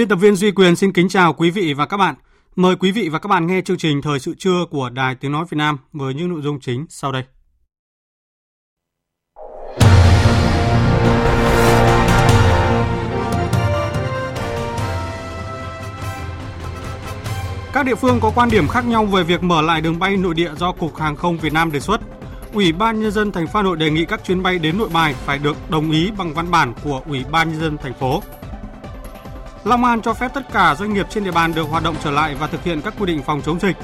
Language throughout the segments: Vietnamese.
Biên tập viên Duy Quyền xin kính chào quý vị và các bạn. Mời quý vị và các bạn nghe chương trình Thời sự trưa của Đài Tiếng Nói Việt Nam với những nội dung chính sau đây. Các địa phương có quan điểm khác nhau về việc mở lại đường bay nội địa do Cục Hàng không Việt Nam đề xuất. Ủy ban nhân dân thành phố Hà Nội đề nghị các chuyến bay đến Nội Bài phải được đồng ý bằng văn bản của Ủy ban nhân dân thành phố. Long An cho phép tất cả doanh nghiệp trên địa bàn được hoạt động trở lại và thực hiện các quy định phòng chống dịch.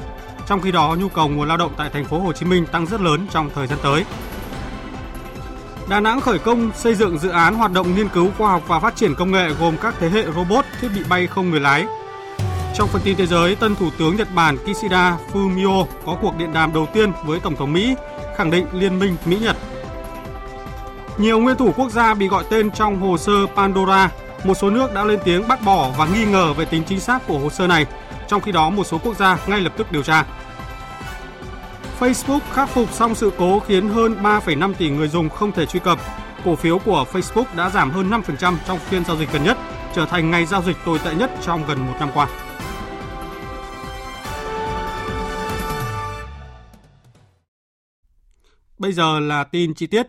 Trong khi đó, nhu cầu nguồn lao động tại thành phố Hồ Chí Minh tăng rất lớn trong thời gian tới. Đà Nẵng khởi công xây dựng dự án hoạt động nghiên cứu khoa học và phát triển công nghệ gồm các thế hệ robot, thiết bị bay không người lái. Trong phần tin thế giới, tân thủ tướng Nhật Bản Kishida Fumio có cuộc điện đàm đầu tiên với Tổng thống Mỹ, khẳng định liên minh Mỹ-Nhật. Nhiều nguyên thủ quốc gia bị gọi tên trong hồ sơ Pandora một số nước đã lên tiếng bác bỏ và nghi ngờ về tính chính xác của hồ sơ này, trong khi đó một số quốc gia ngay lập tức điều tra. Facebook khắc phục xong sự cố khiến hơn 3,5 tỷ người dùng không thể truy cập. Cổ phiếu của Facebook đã giảm hơn 5% trong phiên giao dịch gần nhất, trở thành ngày giao dịch tồi tệ nhất trong gần một năm qua. Bây giờ là tin chi tiết.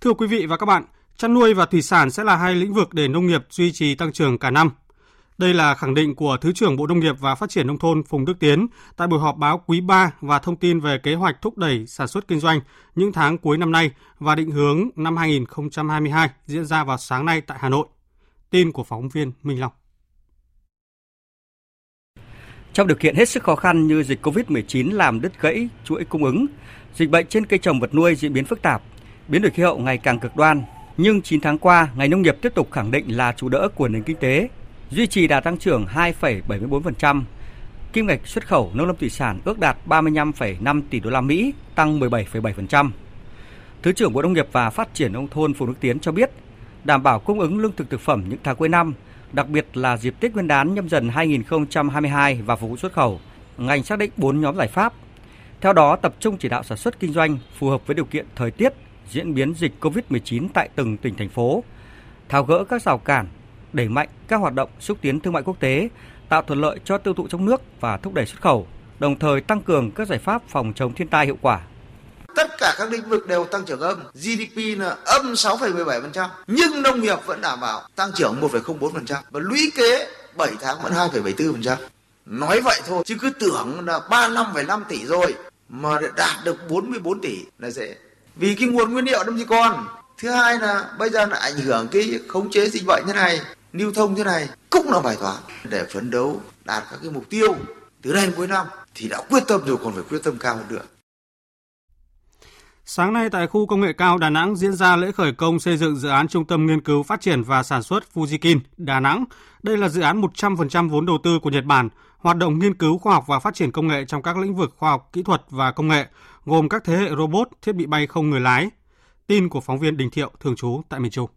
Thưa quý vị và các bạn, Chăn nuôi và thủy sản sẽ là hai lĩnh vực để nông nghiệp duy trì tăng trưởng cả năm. Đây là khẳng định của Thứ trưởng Bộ Nông nghiệp và Phát triển Nông thôn Phùng Đức Tiến tại buổi họp báo quý 3 và thông tin về kế hoạch thúc đẩy sản xuất kinh doanh những tháng cuối năm nay và định hướng năm 2022 diễn ra vào sáng nay tại Hà Nội. Tin của phóng viên Minh Long. Trong điều kiện hết sức khó khăn như dịch COVID-19 làm đứt gãy chuỗi cung ứng, dịch bệnh trên cây trồng vật nuôi diễn biến phức tạp, biến đổi khí hậu ngày càng cực đoan nhưng 9 tháng qua, ngành nông nghiệp tiếp tục khẳng định là chủ đỡ của nền kinh tế, duy trì đà tăng trưởng 2,74%. Kim ngạch xuất khẩu nông lâm thủy sản ước đạt 35,5 tỷ đô la Mỹ, tăng 17,7%. Thứ trưởng Bộ Nông nghiệp và Phát triển nông thôn Phùng Đức Tiến cho biết, đảm bảo cung ứng lương thực thực phẩm những tháng cuối năm, đặc biệt là dịp Tết Nguyên đán nhâm dần 2022 và phục vụ xuất khẩu, ngành xác định 4 nhóm giải pháp. Theo đó, tập trung chỉ đạo sản xuất kinh doanh phù hợp với điều kiện thời tiết, diễn biến dịch COVID-19 tại từng tỉnh thành phố, tháo gỡ các rào cản, đẩy mạnh các hoạt động xúc tiến thương mại quốc tế, tạo thuận lợi cho tiêu thụ trong nước và thúc đẩy xuất khẩu, đồng thời tăng cường các giải pháp phòng chống thiên tai hiệu quả. Tất cả các lĩnh vực đều tăng trưởng âm, GDP là âm 6,17%, nhưng nông nghiệp vẫn đảm bảo tăng trưởng 1,04% và lũy kế 7 tháng vẫn 2,74%. Nói vậy thôi chứ cứ tưởng là 35,5 tỷ rồi mà đạt được 44 tỷ là dễ vì cái nguồn nguyên liệu làm gì còn. Thứ hai là bây giờ là ảnh hưởng cái khống chế dịch bệnh thế này lưu thông thế này cũng là bài toán để phấn đấu đạt các cái mục tiêu từ nay đến cuối năm thì đã quyết tâm rồi còn phải quyết tâm cao hơn nữa. Sáng nay tại khu công nghệ cao Đà Nẵng diễn ra lễ khởi công xây dựng dự án Trung tâm Nghiên cứu Phát triển và Sản xuất Fujikin Đà Nẵng. Đây là dự án 100% vốn đầu tư của Nhật Bản, hoạt động nghiên cứu khoa học và phát triển công nghệ trong các lĩnh vực khoa học kỹ thuật và công nghệ, gồm các thế hệ robot, thiết bị bay không người lái. Tin của phóng viên Đình Thiệu thường trú tại miền Trung.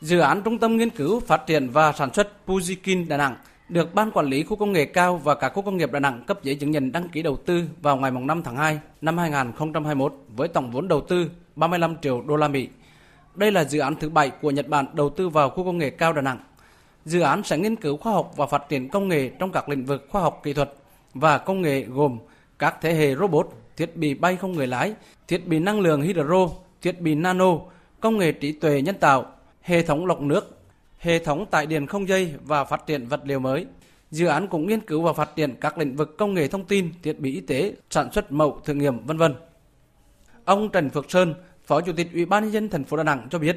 Dự án Trung tâm Nghiên cứu Phát triển và Sản xuất Pujikin Đà Nẵng được Ban Quản lý Khu công nghệ cao và cả khu công nghiệp Đà Nẵng cấp giấy chứng nhận đăng ký đầu tư vào ngày 5 tháng 2 năm 2021 với tổng vốn đầu tư 35 triệu đô la Mỹ. Đây là dự án thứ bảy của Nhật Bản đầu tư vào khu công nghệ cao Đà Nẵng. Dự án sẽ nghiên cứu khoa học và phát triển công nghệ trong các lĩnh vực khoa học kỹ thuật và công nghệ gồm các thế hệ robot, thiết bị bay không người lái, thiết bị năng lượng hydro, thiết bị nano, công nghệ trí tuệ nhân tạo, hệ thống lọc nước, hệ thống tải điện không dây và phát triển vật liệu mới. Dự án cũng nghiên cứu và phát triển các lĩnh vực công nghệ thông tin, thiết bị y tế, sản xuất mẫu thử nghiệm vân vân. Ông Trần Phước Sơn, Phó Chủ tịch Ủy ban nhân dân thành phố Đà Nẵng cho biết,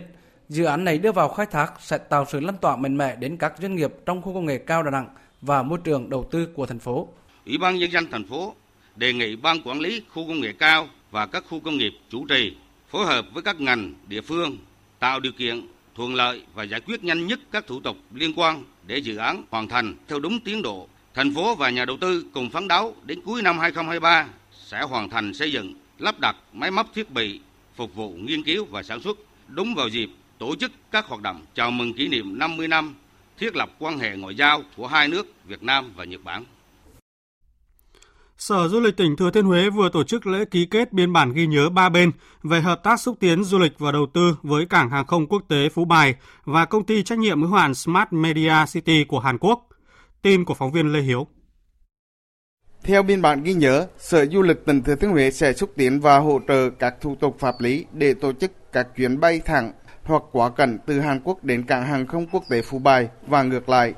dự án này đưa vào khai thác sẽ tạo sự lan tỏa mạnh mẽ đến các doanh nghiệp trong khu công nghệ cao Đà Nẵng và môi trường đầu tư của thành phố. Ủy ban nhân dân thành phố đề nghị ban quản lý khu công nghệ cao và các khu công nghiệp chủ trì phối hợp với các ngành địa phương tạo điều kiện thuận lợi và giải quyết nhanh nhất các thủ tục liên quan để dự án hoàn thành theo đúng tiến độ. Thành phố và nhà đầu tư cùng phấn đấu đến cuối năm 2023 sẽ hoàn thành xây dựng, lắp đặt máy móc thiết bị phục vụ nghiên cứu và sản xuất đúng vào dịp tổ chức các hoạt động chào mừng kỷ niệm 50 năm thiết lập quan hệ ngoại giao của hai nước Việt Nam và Nhật Bản. Sở Du lịch tỉnh Thừa Thiên Huế vừa tổ chức lễ ký kết biên bản ghi nhớ ba bên về hợp tác xúc tiến du lịch và đầu tư với cảng hàng không quốc tế Phú Bài và công ty trách nhiệm hữu hạn Smart Media City của Hàn Quốc. Tin của phóng viên Lê Hiếu. Theo biên bản ghi nhớ, Sở Du lịch tỉnh Thừa Thiên Huế sẽ xúc tiến và hỗ trợ các thủ tục pháp lý để tổ chức các chuyến bay thẳng hoặc quá cảnh từ Hàn Quốc đến cảng hàng không quốc tế Phú Bài và ngược lại.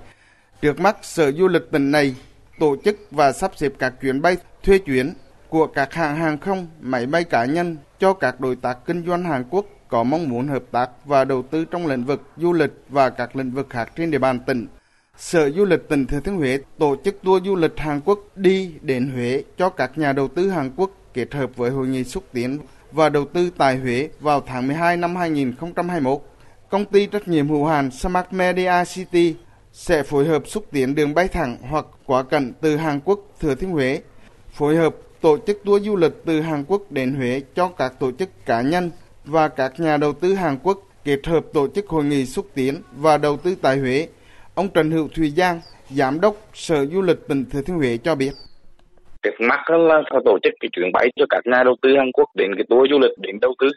Trước mắt, Sở Du lịch tỉnh này tổ chức và sắp xếp các chuyến bay thuê chuyến của các hãng hàng không, máy bay cá nhân cho các đối tác kinh doanh Hàn Quốc có mong muốn hợp tác và đầu tư trong lĩnh vực du lịch và các lĩnh vực khác trên địa bàn tỉnh. Sở Du lịch tỉnh Thừa Thiên Huế tổ chức tour du lịch Hàn Quốc đi đến Huế cho các nhà đầu tư Hàn Quốc kết hợp với hội nghị xúc tiến và đầu tư tại Huế vào tháng 12 năm 2021. Công ty trách nhiệm hữu hạn Smart Media City sẽ phối hợp xúc tiến đường bay thẳng hoặc quá cảnh từ Hàn Quốc Thừa Thiên Huế, phối hợp tổ chức tour du lịch từ Hàn Quốc đến Huế cho các tổ chức cá nhân và các nhà đầu tư Hàn Quốc kết hợp tổ chức hội nghị xúc tiến và đầu tư tại Huế. Ông Trần Hữu Thùy Giang, Giám đốc Sở Du lịch tỉnh Thừa Thiên Huế cho biết. Trước mắt là tổ chức cái chuyến bay cho các nhà đầu tư Hàn Quốc đến cái tour du lịch đến đầu tư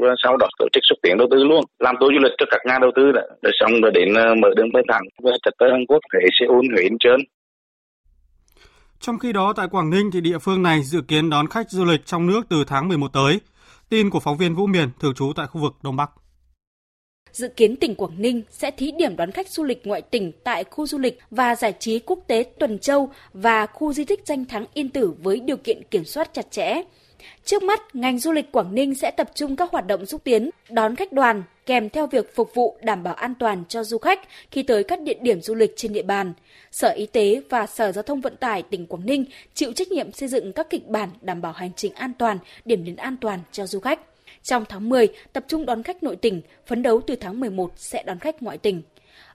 và sau đó tổ chức xúc tiến đầu tư luôn làm tour du lịch cho các nhà đầu tư đó rồi xong rồi đến ờ, mở đường bay thẳng về trật tới Hàn Quốc Huế Seoul Huế Incheon trong khi đó, tại Quảng Ninh thì địa phương này dự kiến đón khách du lịch trong nước từ tháng 11 tới. Tin của phóng viên Vũ Miền thường trú tại khu vực Đông Bắc. Dự kiến tỉnh Quảng Ninh sẽ thí điểm đón khách du lịch ngoại tỉnh tại khu du lịch và giải trí quốc tế Tuần Châu và khu di tích danh thắng Yên Tử với điều kiện kiểm soát chặt chẽ. Trước mắt, ngành du lịch Quảng Ninh sẽ tập trung các hoạt động xúc tiến, đón khách đoàn, kèm theo việc phục vụ đảm bảo an toàn cho du khách khi tới các địa điểm du lịch trên địa bàn. Sở Y tế và Sở Giao thông Vận tải tỉnh Quảng Ninh chịu trách nhiệm xây dựng các kịch bản đảm bảo hành trình an toàn, điểm đến an toàn cho du khách. Trong tháng 10, tập trung đón khách nội tỉnh, phấn đấu từ tháng 11 sẽ đón khách ngoại tỉnh.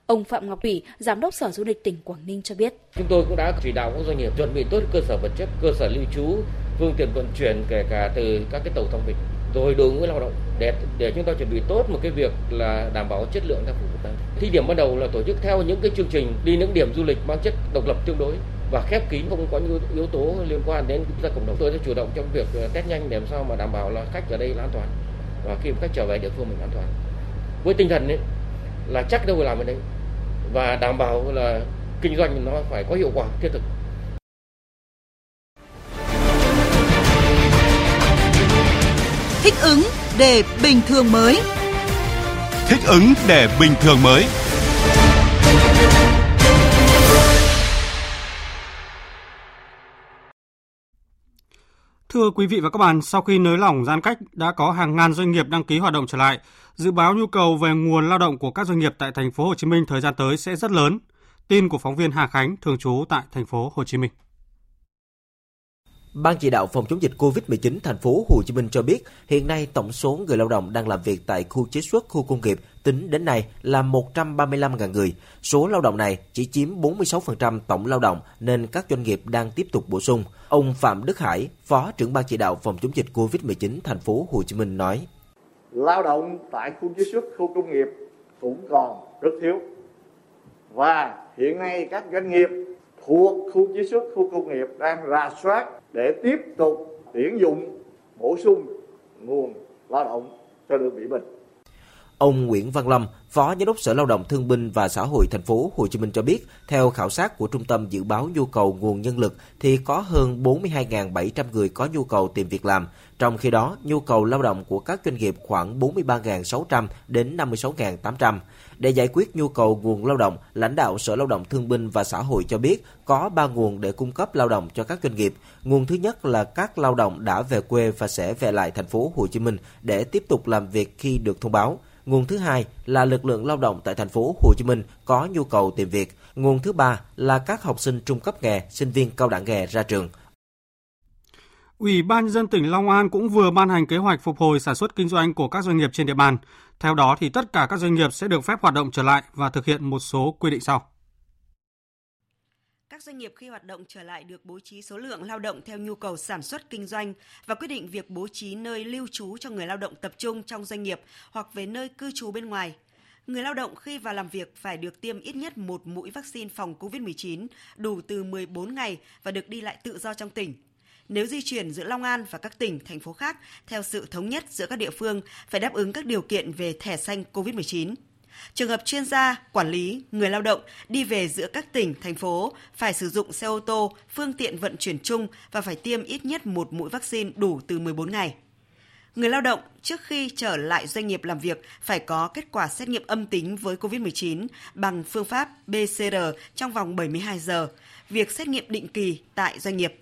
Ông Phạm Ngọc Thủy, Giám đốc Sở Du lịch tỉnh Quảng Ninh cho biết. Chúng tôi cũng đã chỉ đạo các doanh nghiệp chuẩn bị tốt cơ sở vật chất, cơ sở lưu trú, phương tiện vận chuyển kể cả từ các cái tàu thông minh rồi đội ngũ lao động để để chúng ta chuẩn bị tốt một cái việc là đảm bảo chất lượng theo phục vụ thí điểm ban đầu là tổ chức theo những cái chương trình đi những điểm du lịch mang chất độc lập tương đối và khép kín không có những yếu tố liên quan đến ra cộng đồng tôi sẽ chủ động trong việc ờ, test nhanh để làm sao mà đảm bảo là khách ở đây là an toàn và khi khách trở về địa phương mình an toàn với tinh thần ấy, là chắc đâu làm ở đấy và đảm bảo là kinh doanh nó phải có hiệu quả thiết thực Thích ứng để bình thường mới. Thích ứng để bình thường mới. Thưa quý vị và các bạn, sau khi nới lỏng giãn cách đã có hàng ngàn doanh nghiệp đăng ký hoạt động trở lại. Dự báo nhu cầu về nguồn lao động của các doanh nghiệp tại thành phố Hồ Chí Minh thời gian tới sẽ rất lớn. Tin của phóng viên Hà Khánh thường trú tại thành phố Hồ Chí Minh. Ban chỉ đạo phòng chống dịch COVID-19 thành phố Hồ Chí Minh cho biết, hiện nay tổng số người lao động đang làm việc tại khu chế xuất, khu công nghiệp tính đến nay là 135.000 người. Số lao động này chỉ chiếm 46% tổng lao động nên các doanh nghiệp đang tiếp tục bổ sung. Ông Phạm Đức Hải, Phó trưởng ban chỉ đạo phòng chống dịch COVID-19 thành phố Hồ Chí Minh nói: Lao động tại khu chế xuất, khu công nghiệp cũng còn rất thiếu. Và hiện nay các doanh nghiệp thuộc khu chế xuất, khu công nghiệp đang rà soát để tiếp tục tuyển dụng bổ sung nguồn lao động cho đơn vị mình. Ông Nguyễn Văn Lâm, Phó Giám đốc Sở Lao động Thương binh và Xã hội thành phố Hồ Chí Minh cho biết, theo khảo sát của Trung tâm Dự báo nhu cầu nguồn nhân lực thì có hơn 42.700 người có nhu cầu tìm việc làm. Trong khi đó, nhu cầu lao động của các doanh nghiệp khoảng 43.600 đến 56.800. Để giải quyết nhu cầu nguồn lao động, lãnh đạo Sở Lao động Thương binh và Xã hội cho biết có 3 nguồn để cung cấp lao động cho các doanh nghiệp. Nguồn thứ nhất là các lao động đã về quê và sẽ về lại thành phố Hồ Chí Minh để tiếp tục làm việc khi được thông báo. Nguồn thứ hai là lực lượng lao động tại thành phố Hồ Chí Minh có nhu cầu tìm việc. Nguồn thứ ba là các học sinh trung cấp nghề, sinh viên cao đẳng nghề ra trường. Ủy ban nhân dân tỉnh Long An cũng vừa ban hành kế hoạch phục hồi sản xuất kinh doanh của các doanh nghiệp trên địa bàn. Theo đó thì tất cả các doanh nghiệp sẽ được phép hoạt động trở lại và thực hiện một số quy định sau. Các doanh nghiệp khi hoạt động trở lại được bố trí số lượng lao động theo nhu cầu sản xuất kinh doanh và quyết định việc bố trí nơi lưu trú cho người lao động tập trung trong doanh nghiệp hoặc về nơi cư trú bên ngoài. Người lao động khi vào làm việc phải được tiêm ít nhất một mũi vaccine phòng COVID-19 đủ từ 14 ngày và được đi lại tự do trong tỉnh. Nếu di chuyển giữa Long An và các tỉnh, thành phố khác theo sự thống nhất giữa các địa phương phải đáp ứng các điều kiện về thẻ xanh COVID-19. Trường hợp chuyên gia, quản lý, người lao động đi về giữa các tỉnh, thành phố phải sử dụng xe ô tô, phương tiện vận chuyển chung và phải tiêm ít nhất một mũi vaccine đủ từ 14 ngày. Người lao động trước khi trở lại doanh nghiệp làm việc phải có kết quả xét nghiệm âm tính với COVID-19 bằng phương pháp PCR trong vòng 72 giờ, việc xét nghiệm định kỳ tại doanh nghiệp.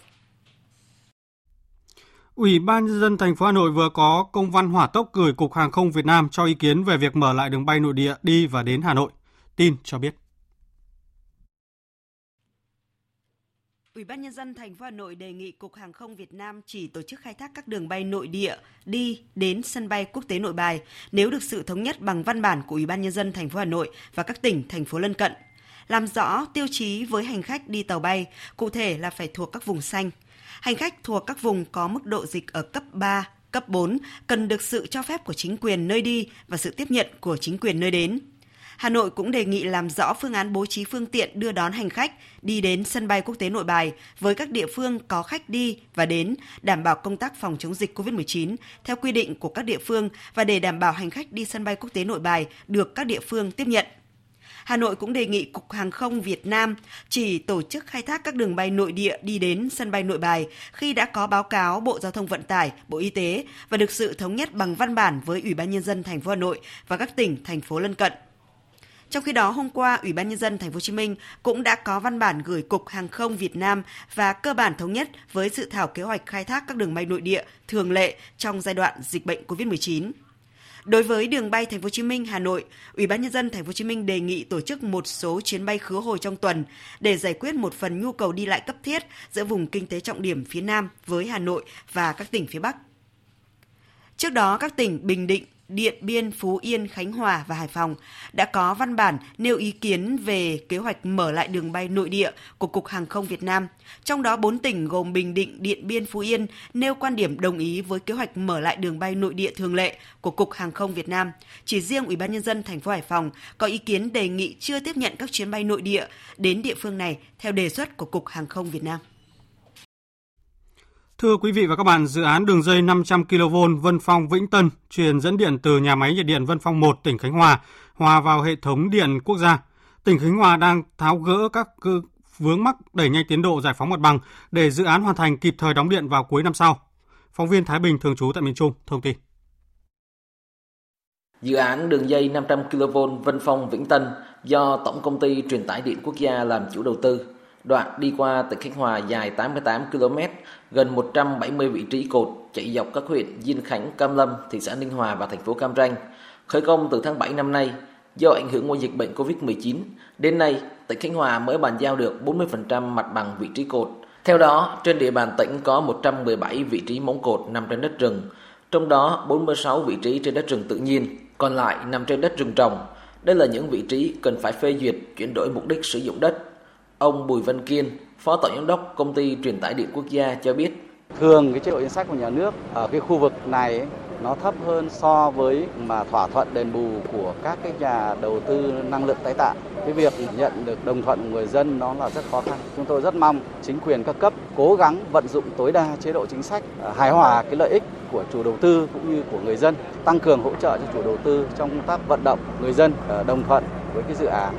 Ủy ban nhân dân thành phố Hà Nội vừa có công văn hỏa tốc gửi Cục Hàng không Việt Nam cho ý kiến về việc mở lại đường bay nội địa đi và đến Hà Nội. Tin cho biết. Ủy ban nhân dân thành phố Hà Nội đề nghị Cục Hàng không Việt Nam chỉ tổ chức khai thác các đường bay nội địa đi đến sân bay quốc tế Nội Bài nếu được sự thống nhất bằng văn bản của Ủy ban nhân dân thành phố Hà Nội và các tỉnh thành phố lân cận. Làm rõ tiêu chí với hành khách đi tàu bay, cụ thể là phải thuộc các vùng xanh. Hành khách thuộc các vùng có mức độ dịch ở cấp 3, cấp 4 cần được sự cho phép của chính quyền nơi đi và sự tiếp nhận của chính quyền nơi đến. Hà Nội cũng đề nghị làm rõ phương án bố trí phương tiện đưa đón hành khách đi đến sân bay quốc tế Nội Bài với các địa phương có khách đi và đến, đảm bảo công tác phòng chống dịch COVID-19 theo quy định của các địa phương và để đảm bảo hành khách đi sân bay quốc tế Nội Bài được các địa phương tiếp nhận. Hà Nội cũng đề nghị Cục Hàng không Việt Nam chỉ tổ chức khai thác các đường bay nội địa đi đến sân bay Nội Bài khi đã có báo cáo Bộ Giao thông Vận tải, Bộ Y tế và được sự thống nhất bằng văn bản với Ủy ban nhân dân thành phố Hà Nội và các tỉnh thành phố lân cận. Trong khi đó, hôm qua, Ủy ban nhân dân thành phố Hồ Chí Minh cũng đã có văn bản gửi Cục Hàng không Việt Nam và cơ bản thống nhất với dự thảo kế hoạch khai thác các đường bay nội địa thường lệ trong giai đoạn dịch bệnh COVID-19. Đối với đường bay Thành phố Hồ Chí Minh Hà Nội, Ủy ban nhân dân Thành phố Hồ Chí Minh đề nghị tổ chức một số chuyến bay khứ hồi trong tuần để giải quyết một phần nhu cầu đi lại cấp thiết giữa vùng kinh tế trọng điểm phía Nam với Hà Nội và các tỉnh phía Bắc. Trước đó, các tỉnh Bình Định, Điện Biên, Phú Yên, Khánh Hòa và Hải Phòng đã có văn bản nêu ý kiến về kế hoạch mở lại đường bay nội địa của Cục Hàng không Việt Nam. Trong đó 4 tỉnh gồm Bình Định, Điện Biên, Phú Yên nêu quan điểm đồng ý với kế hoạch mở lại đường bay nội địa thường lệ của Cục Hàng không Việt Nam. Chỉ riêng Ủy ban nhân dân thành phố Hải Phòng có ý kiến đề nghị chưa tiếp nhận các chuyến bay nội địa đến địa phương này theo đề xuất của Cục Hàng không Việt Nam. Thưa quý vị và các bạn, dự án đường dây 500 kV Vân Phong Vĩnh Tân truyền dẫn điện từ nhà máy nhiệt điện Vân Phong 1 tỉnh Khánh Hòa hòa vào hệ thống điện quốc gia. Tỉnh Khánh Hòa đang tháo gỡ các cơ vướng mắc đẩy nhanh tiến độ giải phóng mặt bằng để dự án hoàn thành kịp thời đóng điện vào cuối năm sau. Phóng viên Thái Bình thường trú tại miền Trung thông tin. Dự án đường dây 500 kV Vân Phong Vĩnh Tân do Tổng công ty Truyền tải điện quốc gia làm chủ đầu tư Đoạn đi qua tỉnh Khánh Hòa dài 88 km, gần 170 vị trí cột chạy dọc các huyện Diên Khánh, Cam Lâm, thị xã Ninh Hòa và thành phố Cam Ranh. Khởi công từ tháng 7 năm nay, do ảnh hưởng của dịch bệnh Covid-19, đến nay tỉnh Khánh Hòa mới bàn giao được 40% mặt bằng vị trí cột. Theo đó, trên địa bàn tỉnh có 117 vị trí móng cột nằm trên đất rừng, trong đó 46 vị trí trên đất rừng tự nhiên, còn lại nằm trên đất rừng trồng. Đây là những vị trí cần phải phê duyệt chuyển đổi mục đích sử dụng đất Ông Bùi Văn Kiên, Phó Tổng Giám đốc Công ty Truyền tải điện quốc gia cho biết. Thường cái chế độ chính sách của nhà nước ở cái khu vực này ấy, nó thấp hơn so với mà thỏa thuận đền bù của các cái nhà đầu tư năng lượng tái tạo. cái việc nhận được đồng thuận của người dân nó là rất khó khăn. Chúng tôi rất mong chính quyền các cấp cố gắng vận dụng tối đa chế độ chính sách à, hài hòa cái lợi ích của chủ đầu tư cũng như của người dân, tăng cường hỗ trợ cho chủ đầu tư trong công tác vận động người dân à, đồng thuận với cái dự án.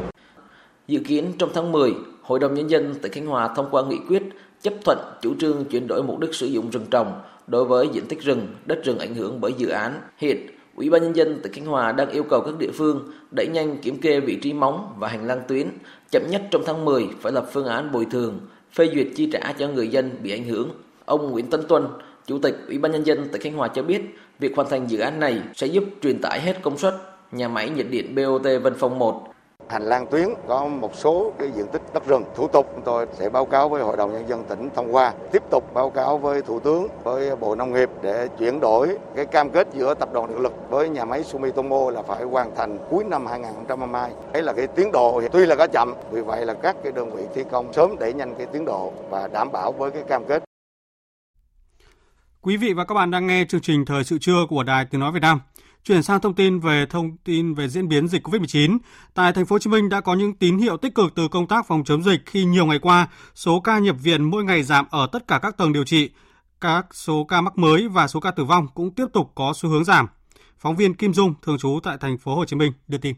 Dự kiến trong tháng 10, Hội đồng Nhân dân tỉnh Khánh Hòa thông qua nghị quyết chấp thuận chủ trương chuyển đổi mục đích sử dụng rừng trồng đối với diện tích rừng, đất rừng ảnh hưởng bởi dự án. Hiện, Ủy ban Nhân dân tỉnh Khánh Hòa đang yêu cầu các địa phương đẩy nhanh kiểm kê vị trí móng và hành lang tuyến, chậm nhất trong tháng 10 phải lập phương án bồi thường, phê duyệt chi trả cho người dân bị ảnh hưởng. Ông Nguyễn Tấn Tuân, Chủ tịch Ủy ban Nhân dân tỉnh Khánh Hòa cho biết, việc hoàn thành dự án này sẽ giúp truyền tải hết công suất nhà máy nhiệt điện BOT Vân Phong 1 hành lang tuyến có một số cái diện tích đất rừng. Thủ tục chúng tôi sẽ báo cáo với hội đồng nhân dân tỉnh thông qua. Tiếp tục báo cáo với thủ tướng, với bộ nông nghiệp để chuyển đổi cái cam kết giữa tập đoàn điện lực với nhà máy Sumitomo là phải hoàn thành cuối năm 2022 đấy là cái tiến độ tuy là có chậm, vì vậy là các cái đơn vị thi công sớm đẩy nhanh cái tiến độ và đảm bảo với cái cam kết. Quý vị và các bạn đang nghe chương trình Thời sự trưa của Đài Tiếng nói Việt Nam. Chuyển sang thông tin về thông tin về diễn biến dịch COVID-19, tại thành phố Hồ Chí Minh đã có những tín hiệu tích cực từ công tác phòng chống dịch khi nhiều ngày qua số ca nhập viện mỗi ngày giảm ở tất cả các tầng điều trị, các số ca mắc mới và số ca tử vong cũng tiếp tục có xu hướng giảm. Phóng viên Kim Dung thường trú tại thành phố Hồ Chí Minh đưa tin.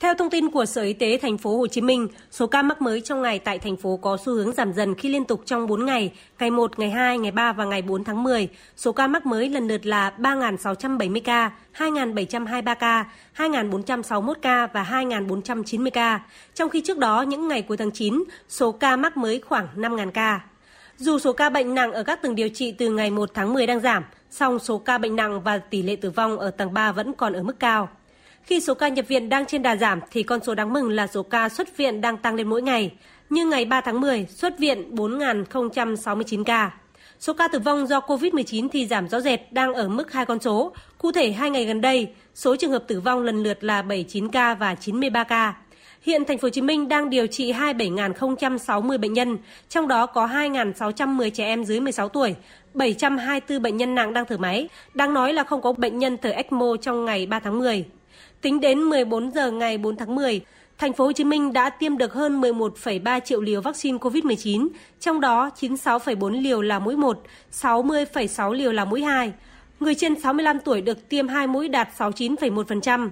Theo thông tin của Sở Y tế thành phố Hồ Chí Minh, số ca mắc mới trong ngày tại thành phố có xu hướng giảm dần khi liên tục trong 4 ngày, ngày 1, ngày 2, ngày 3 và ngày 4 tháng 10, số ca mắc mới lần lượt là 3.670 ca, 2.723 ca, 2.461 ca và 2.490 ca. Trong khi trước đó, những ngày cuối tháng 9, số ca mắc mới khoảng 5.000 ca. Dù số ca bệnh nặng ở các tầng điều trị từ ngày 1 tháng 10 đang giảm, song số ca bệnh nặng và tỷ lệ tử vong ở tầng 3 vẫn còn ở mức cao. Khi số ca nhập viện đang trên đà giảm thì con số đáng mừng là số ca xuất viện đang tăng lên mỗi ngày. Như ngày 3 tháng 10, xuất viện 4.069 ca. Số ca tử vong do COVID-19 thì giảm rõ rệt, đang ở mức hai con số. Cụ thể, hai ngày gần đây, số trường hợp tử vong lần lượt là 79 ca và 93 ca. Hiện thành phố Hồ Chí Minh đang điều trị 27.060 bệnh nhân, trong đó có 2.610 trẻ em dưới 16 tuổi, 724 bệnh nhân nặng đang thở máy. Đang nói là không có bệnh nhân thở ECMO trong ngày 3 tháng 10. Tính đến 14 giờ ngày 4 tháng 10, thành phố Hồ Chí Minh đã tiêm được hơn 11,3 triệu liều vaccine COVID-19, trong đó 96,4 liều là mũi 1, 60,6 liều là mũi 2. Người trên 65 tuổi được tiêm 2 mũi đạt 69,1%.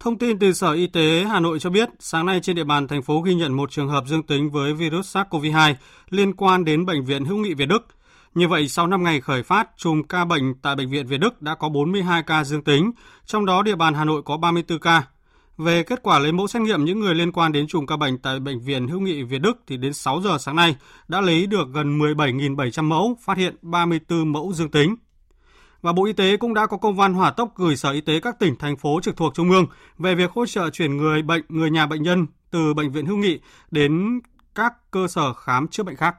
Thông tin từ Sở Y tế Hà Nội cho biết, sáng nay trên địa bàn thành phố ghi nhận một trường hợp dương tính với virus SARS-CoV-2 liên quan đến Bệnh viện Hữu nghị Việt Đức. Như vậy, sau 5 ngày khởi phát, chùm ca bệnh tại Bệnh viện Việt Đức đã có 42 ca dương tính, trong đó địa bàn Hà Nội có 34 ca. Về kết quả lấy mẫu xét nghiệm những người liên quan đến chùm ca bệnh tại Bệnh viện Hữu nghị Việt Đức thì đến 6 giờ sáng nay đã lấy được gần 17.700 mẫu, phát hiện 34 mẫu dương tính. Và Bộ Y tế cũng đã có công văn hỏa tốc gửi Sở Y tế các tỉnh, thành phố trực thuộc Trung ương về việc hỗ trợ chuyển người bệnh, người nhà bệnh nhân từ Bệnh viện Hữu nghị đến các cơ sở khám chữa bệnh khác.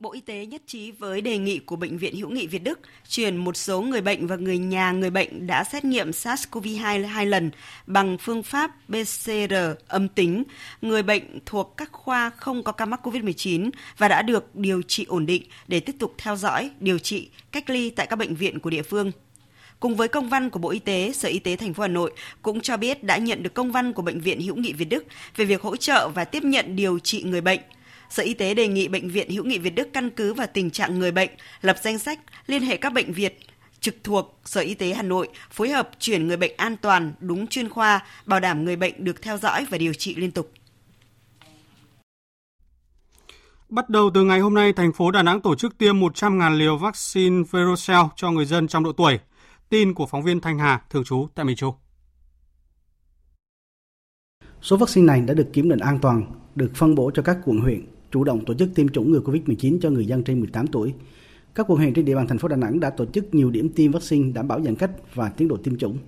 Bộ Y tế nhất trí với đề nghị của Bệnh viện Hữu nghị Việt Đức chuyển một số người bệnh và người nhà người bệnh đã xét nghiệm SARS-CoV-2 hai lần bằng phương pháp PCR âm tính, người bệnh thuộc các khoa không có ca mắc COVID-19 và đã được điều trị ổn định để tiếp tục theo dõi, điều trị, cách ly tại các bệnh viện của địa phương. Cùng với công văn của Bộ Y tế, Sở Y tế thành phố Hà Nội cũng cho biết đã nhận được công văn của Bệnh viện Hữu nghị Việt Đức về việc hỗ trợ và tiếp nhận điều trị người bệnh – Sở Y tế đề nghị Bệnh viện Hữu nghị Việt Đức căn cứ vào tình trạng người bệnh, lập danh sách, liên hệ các bệnh viện trực thuộc Sở Y tế Hà Nội phối hợp chuyển người bệnh an toàn, đúng chuyên khoa, bảo đảm người bệnh được theo dõi và điều trị liên tục. Bắt đầu từ ngày hôm nay, thành phố Đà Nẵng tổ chức tiêm 100.000 liều vaccine Verocell cho người dân trong độ tuổi. Tin của phóng viên Thanh Hà, thường trú tại Mỹ Châu. Số vaccine này đã được kiểm định an toàn, được phân bổ cho các quận huyện chủ động tổ chức tiêm chủng ngừa Covid-19 cho người dân trên 18 tuổi. Các quận huyện trên địa bàn thành phố Đà Nẵng đã tổ chức nhiều điểm tiêm vaccine đảm bảo giãn cách và tiến độ tiêm chủng.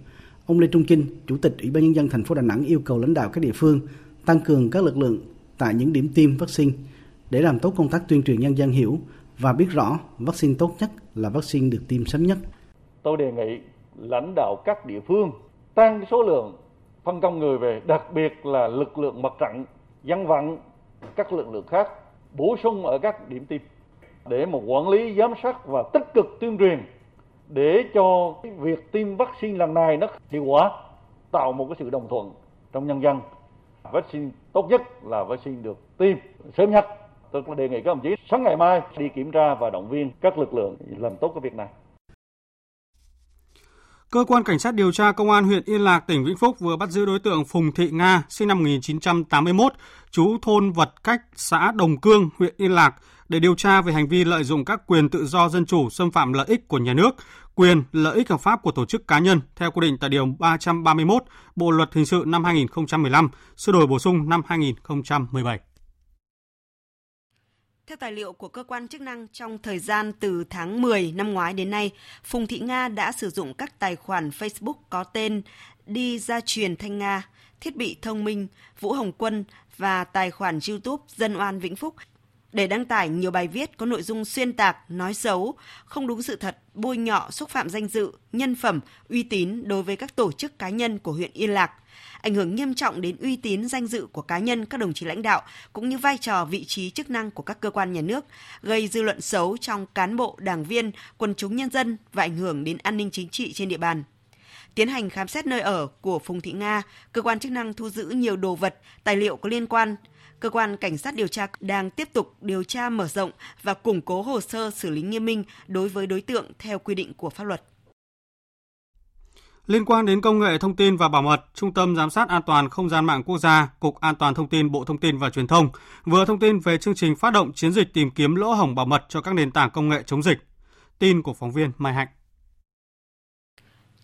Ông Lê Trung Kinh, Chủ tịch Ủy ban nhân dân thành phố Đà Nẵng yêu cầu lãnh đạo các địa phương tăng cường các lực lượng tại những điểm tiêm vaccine để làm tốt công tác tuyên truyền nhân dân hiểu và biết rõ vaccine tốt nhất là vaccine được tiêm sớm nhất. Tôi đề nghị lãnh đạo các địa phương tăng số lượng phân công người về, đặc biệt là lực lượng mặt trận, dân vận, các lực lượng khác bổ sung ở các điểm tiêm để mà quản lý giám sát và tích cực tuyên truyền để cho cái việc tiêm vaccine lần này nó hiệu quả, tạo một cái sự đồng thuận trong nhân dân. Vaccine tốt nhất là vaccine được tiêm sớm nhất. Tôi đề nghị các đồng chí sáng ngày mai đi kiểm tra và động viên các lực lượng làm tốt cái việc này. Cơ quan Cảnh sát điều tra Công an huyện Yên Lạc, tỉnh Vĩnh Phúc vừa bắt giữ đối tượng Phùng Thị Nga, sinh năm 1981, trú thôn Vật Cách, xã Đồng Cương, huyện Yên Lạc, để điều tra về hành vi lợi dụng các quyền tự do dân chủ xâm phạm lợi ích của nhà nước, quyền lợi ích hợp pháp của tổ chức cá nhân theo quy định tại Điều 331 Bộ Luật Hình sự năm 2015, sửa đổi bổ sung năm 2017. Theo tài liệu của cơ quan chức năng, trong thời gian từ tháng 10 năm ngoái đến nay, Phùng Thị Nga đã sử dụng các tài khoản Facebook có tên Đi gia truyền Thanh Nga, Thiết bị thông minh, Vũ Hồng Quân và tài khoản YouTube Dân oan Vĩnh Phúc để đăng tải nhiều bài viết có nội dung xuyên tạc, nói xấu, không đúng sự thật, bôi nhọ, xúc phạm danh dự, nhân phẩm, uy tín đối với các tổ chức cá nhân của huyện Yên Lạc, ảnh hưởng nghiêm trọng đến uy tín danh dự của cá nhân các đồng chí lãnh đạo cũng như vai trò vị trí chức năng của các cơ quan nhà nước, gây dư luận xấu trong cán bộ, đảng viên, quần chúng nhân dân và ảnh hưởng đến an ninh chính trị trên địa bàn. Tiến hành khám xét nơi ở của Phùng Thị Nga, cơ quan chức năng thu giữ nhiều đồ vật, tài liệu có liên quan. Cơ quan cảnh sát điều tra đang tiếp tục điều tra mở rộng và củng cố hồ sơ xử lý nghiêm minh đối với đối tượng theo quy định của pháp luật. Liên quan đến công nghệ thông tin và bảo mật, Trung tâm Giám sát An toàn Không gian mạng quốc gia, Cục An toàn Thông tin Bộ Thông tin và Truyền thông vừa thông tin về chương trình phát động chiến dịch tìm kiếm lỗ hổng bảo mật cho các nền tảng công nghệ chống dịch. Tin của phóng viên Mai Hạnh.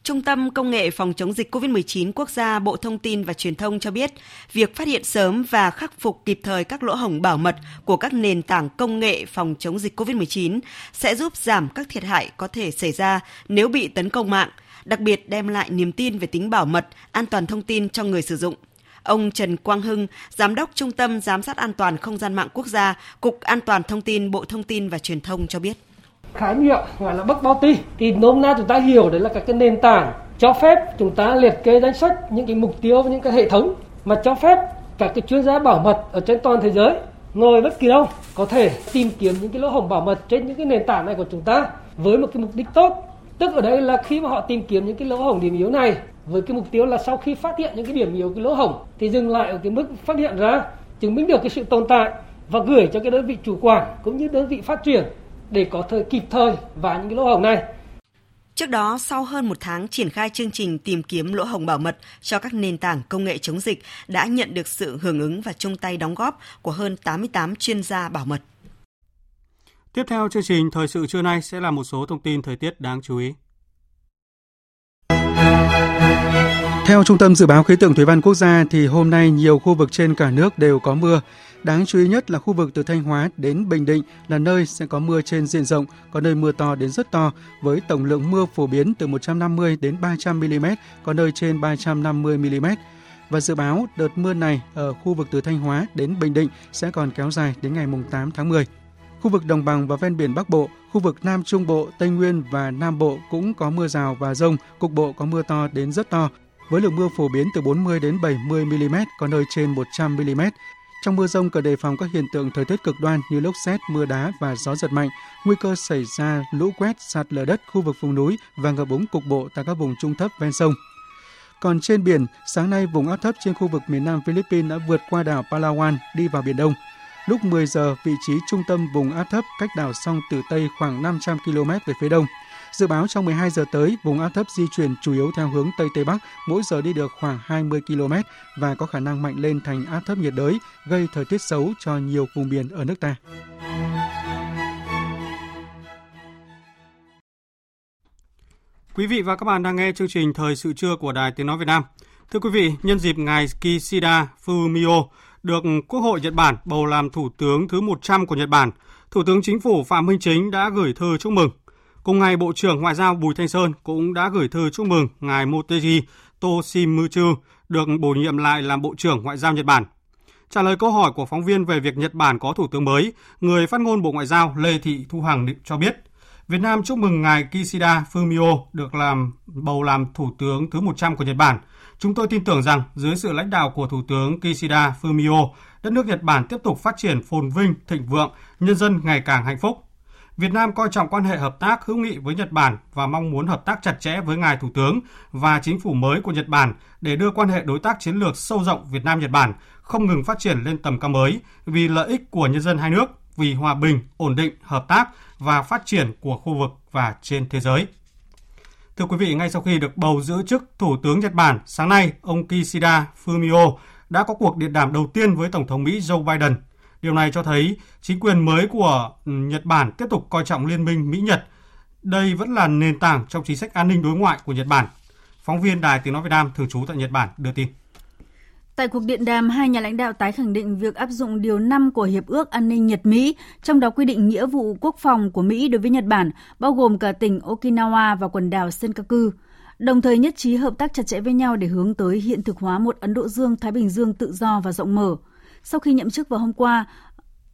Trung tâm Công nghệ Phòng chống dịch COVID-19 Quốc gia Bộ Thông tin và Truyền thông cho biết, việc phát hiện sớm và khắc phục kịp thời các lỗ hổng bảo mật của các nền tảng công nghệ phòng chống dịch COVID-19 sẽ giúp giảm các thiệt hại có thể xảy ra nếu bị tấn công mạng, đặc biệt đem lại niềm tin về tính bảo mật, an toàn thông tin cho người sử dụng. Ông Trần Quang Hưng, Giám đốc Trung tâm Giám sát An toàn Không gian mạng quốc gia, Cục An toàn Thông tin Bộ Thông tin và Truyền thông cho biết khái niệm gọi là bất bao thì nôm na chúng ta hiểu đấy là các cái nền tảng cho phép chúng ta liệt kê danh sách những cái mục tiêu những cái hệ thống. Mà cho phép các cái chuyên gia bảo mật ở trên toàn thế giới ngồi bất kỳ đâu có thể tìm kiếm những cái lỗ hổng bảo mật trên những cái nền tảng này của chúng ta với một cái mục đích tốt. Tức ở đây là khi mà họ tìm kiếm những cái lỗ hổng điểm yếu này với cái mục tiêu là sau khi phát hiện những cái điểm yếu, cái lỗ hổng thì dừng lại ở cái mức phát hiện ra, chứng minh được cái sự tồn tại và gửi cho cái đơn vị chủ quản cũng như đơn vị phát triển để có thời kịp thời và những cái lỗ hổng này. Trước đó, sau hơn một tháng triển khai chương trình tìm kiếm lỗ hổng bảo mật cho các nền tảng công nghệ chống dịch đã nhận được sự hưởng ứng và chung tay đóng góp của hơn 88 chuyên gia bảo mật. Tiếp theo chương trình Thời sự trưa nay sẽ là một số thông tin thời tiết đáng chú ý. Theo Trung tâm Dự báo Khí tượng Thủy văn Quốc gia thì hôm nay nhiều khu vực trên cả nước đều có mưa. Đáng chú ý nhất là khu vực từ Thanh Hóa đến Bình Định là nơi sẽ có mưa trên diện rộng, có nơi mưa to đến rất to với tổng lượng mưa phổ biến từ 150 đến 300 mm, có nơi trên 350 mm. Và dự báo đợt mưa này ở khu vực từ Thanh Hóa đến Bình Định sẽ còn kéo dài đến ngày 8 tháng 10. Khu vực đồng bằng và ven biển Bắc Bộ, khu vực Nam Trung Bộ, Tây Nguyên và Nam Bộ cũng có mưa rào và rông, cục bộ có mưa to đến rất to, với lượng mưa phổ biến từ 40 đến 70 mm, có nơi trên 100 mm. Trong mưa rông cần đề phòng các hiện tượng thời tiết cực đoan như lốc xét, mưa đá và gió giật mạnh, nguy cơ xảy ra lũ quét, sạt lở đất khu vực vùng núi và ngập úng cục bộ tại các vùng trung thấp ven sông. Còn trên biển, sáng nay vùng áp thấp trên khu vực miền Nam Philippines đã vượt qua đảo Palawan đi vào Biển Đông. Lúc 10 giờ, vị trí trung tâm vùng áp thấp cách đảo Song Tử Tây khoảng 500 km về phía đông. Dự báo trong 12 giờ tới, vùng áp thấp di chuyển chủ yếu theo hướng Tây Tây Bắc, mỗi giờ đi được khoảng 20 km và có khả năng mạnh lên thành áp thấp nhiệt đới, gây thời tiết xấu cho nhiều vùng biển ở nước ta. Quý vị và các bạn đang nghe chương trình Thời sự trưa của Đài Tiếng Nói Việt Nam. Thưa quý vị, nhân dịp ngài Kishida Fumio được Quốc hội Nhật Bản bầu làm Thủ tướng thứ 100 của Nhật Bản, Thủ tướng Chính phủ Phạm Minh Chính đã gửi thư chúc mừng. Cùng ngày, Bộ trưởng Ngoại giao Bùi Thanh Sơn cũng đã gửi thư chúc mừng ngài Motegi Toshimitsu được bổ nhiệm lại làm Bộ trưởng Ngoại giao Nhật Bản. Trả lời câu hỏi của phóng viên về việc Nhật Bản có thủ tướng mới, người phát ngôn Bộ Ngoại giao Lê Thị Thu Hằng cho biết, Việt Nam chúc mừng ngài Kishida Fumio được làm bầu làm thủ tướng thứ 100 của Nhật Bản. Chúng tôi tin tưởng rằng dưới sự lãnh đạo của Thủ tướng Kishida Fumio, đất nước Nhật Bản tiếp tục phát triển phồn vinh, thịnh vượng, nhân dân ngày càng hạnh phúc. Việt Nam coi trọng quan hệ hợp tác hữu nghị với Nhật Bản và mong muốn hợp tác chặt chẽ với ngài Thủ tướng và chính phủ mới của Nhật Bản để đưa quan hệ đối tác chiến lược sâu rộng Việt Nam Nhật Bản không ngừng phát triển lên tầm cao mới vì lợi ích của nhân dân hai nước, vì hòa bình, ổn định, hợp tác và phát triển của khu vực và trên thế giới. Thưa quý vị, ngay sau khi được bầu giữ chức Thủ tướng Nhật Bản, sáng nay, ông Kishida Fumio đã có cuộc điện đàm đầu tiên với Tổng thống Mỹ Joe Biden. Điều này cho thấy chính quyền mới của ừ, Nhật Bản tiếp tục coi trọng liên minh Mỹ-Nhật. Đây vẫn là nền tảng trong chính sách an ninh đối ngoại của Nhật Bản. Phóng viên Đài Tiếng Nói Việt Nam thường trú tại Nhật Bản đưa tin. Tại cuộc điện đàm, hai nhà lãnh đạo tái khẳng định việc áp dụng Điều 5 của Hiệp ước An ninh Nhật-Mỹ, trong đó quy định nghĩa vụ quốc phòng của Mỹ đối với Nhật Bản, bao gồm cả tỉnh Okinawa và quần đảo Senkaku. Đồng thời nhất trí hợp tác chặt chẽ với nhau để hướng tới hiện thực hóa một Ấn Độ Dương-Thái Bình Dương tự do và rộng mở. Sau khi nhậm chức vào hôm qua,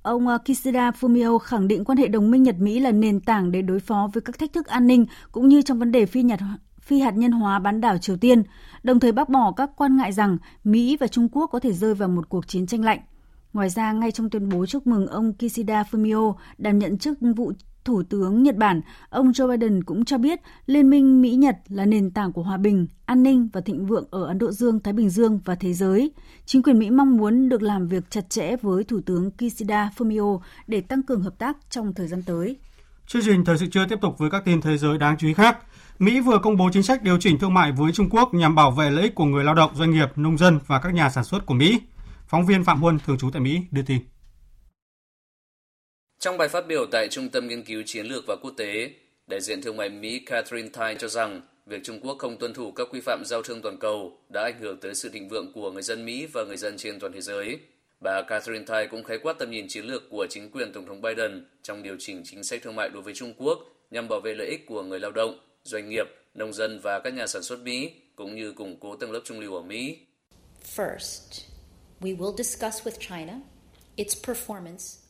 Ông ờ, Kishida Fumio khẳng định quan hệ đồng minh Nhật-Mỹ là nền tảng để đối phó với các thách thức an ninh cũng như trong vấn đề phi Nhật phi hạt nhân hóa bán đảo Triều Tiên, đồng thời bác bỏ các quan ngại rằng Mỹ và Trung Quốc có thể rơi vào một cuộc chiến tranh lạnh. Ngoài ra, ngay trong tuyên bố chúc mừng ông Kishida Fumio đảm nhận chức vụ Thủ tướng Nhật Bản, ông Joe Biden cũng cho biết Liên minh Mỹ-Nhật là nền tảng của hòa bình, an ninh và thịnh vượng ở Ấn Độ Dương, Thái Bình Dương và thế giới. Chính quyền Mỹ mong muốn được làm việc chặt chẽ với Thủ tướng Kishida Fumio để tăng cường hợp tác trong thời gian tới. Chương trình Thời sự trưa tiếp tục với các tin thế giới đáng chú ý khác. Mỹ vừa công bố chính sách điều chỉnh thương mại với Trung Quốc nhằm bảo vệ lợi ích của người lao động, doanh nghiệp, nông dân và các nhà sản xuất của Mỹ. Phóng viên Phạm Huân, thường trú tại Mỹ, đưa tin. Trong bài phát biểu tại Trung tâm Nghiên cứu Chiến lược và Quốc tế, đại diện thương mại Mỹ Catherine Tai cho rằng việc Trung Quốc không tuân thủ các quy phạm giao thương toàn cầu đã ảnh hưởng tới sự thịnh vượng của người dân Mỹ và người dân trên toàn thế giới. Bà Catherine Tai cũng khái quát tầm nhìn chiến lược của chính quyền Tổng thống Biden trong điều chỉnh chính sách thương mại đối với Trung Quốc nhằm bảo vệ lợi ích của người lao động, doanh nghiệp, nông dân và các nhà sản xuất Mỹ, cũng như củng cố tầng lớp trung lưu ở Mỹ. First, we will discuss with China its performance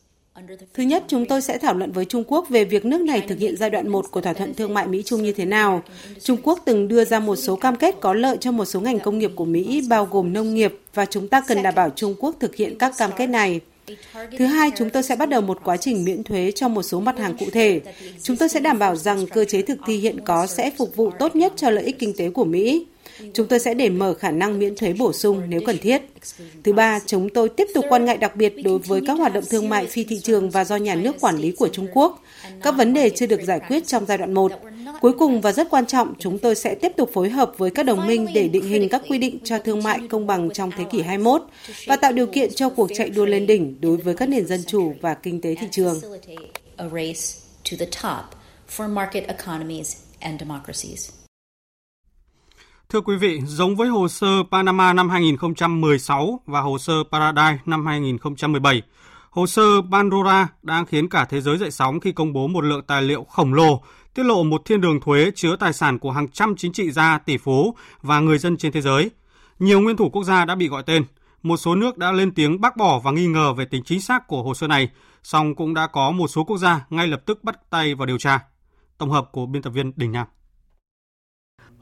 Thứ nhất, chúng tôi sẽ thảo luận với Trung Quốc về việc nước này thực hiện giai đoạn 1 của thỏa thuận thương mại Mỹ-Trung như thế nào. Trung Quốc từng đưa ra một số cam kết có lợi cho một số ngành công nghiệp của Mỹ, bao gồm nông nghiệp, và chúng ta cần đảm bảo Trung Quốc thực hiện các cam kết này. Thứ hai, chúng tôi sẽ bắt đầu một quá trình miễn thuế cho một số mặt hàng cụ thể. Chúng tôi sẽ đảm bảo rằng cơ chế thực thi hiện có sẽ phục vụ tốt nhất cho lợi ích kinh tế của Mỹ. Chúng tôi sẽ để mở khả năng miễn thuế bổ sung nếu cần thiết. Thứ ba, chúng tôi tiếp tục quan ngại đặc biệt đối với các hoạt động thương mại phi thị trường và do nhà nước quản lý của Trung Quốc. Các vấn đề chưa được giải quyết trong giai đoạn 1. Cuối cùng và rất quan trọng, chúng tôi sẽ tiếp tục phối hợp với các đồng minh để định hình các quy định cho thương mại công bằng trong thế kỷ 21 và tạo điều kiện cho cuộc chạy đua lên đỉnh đối với các nền dân chủ và kinh tế thị trường. Thưa quý vị, giống với hồ sơ Panama năm 2016 và hồ sơ Paradise năm 2017, hồ sơ Pandora đang khiến cả thế giới dậy sóng khi công bố một lượng tài liệu khổng lồ tiết lộ một thiên đường thuế chứa tài sản của hàng trăm chính trị gia, tỷ phú và người dân trên thế giới. Nhiều nguyên thủ quốc gia đã bị gọi tên. Một số nước đã lên tiếng bác bỏ và nghi ngờ về tính chính xác của hồ sơ này, song cũng đã có một số quốc gia ngay lập tức bắt tay vào điều tra. Tổng hợp của biên tập viên Đình Nam.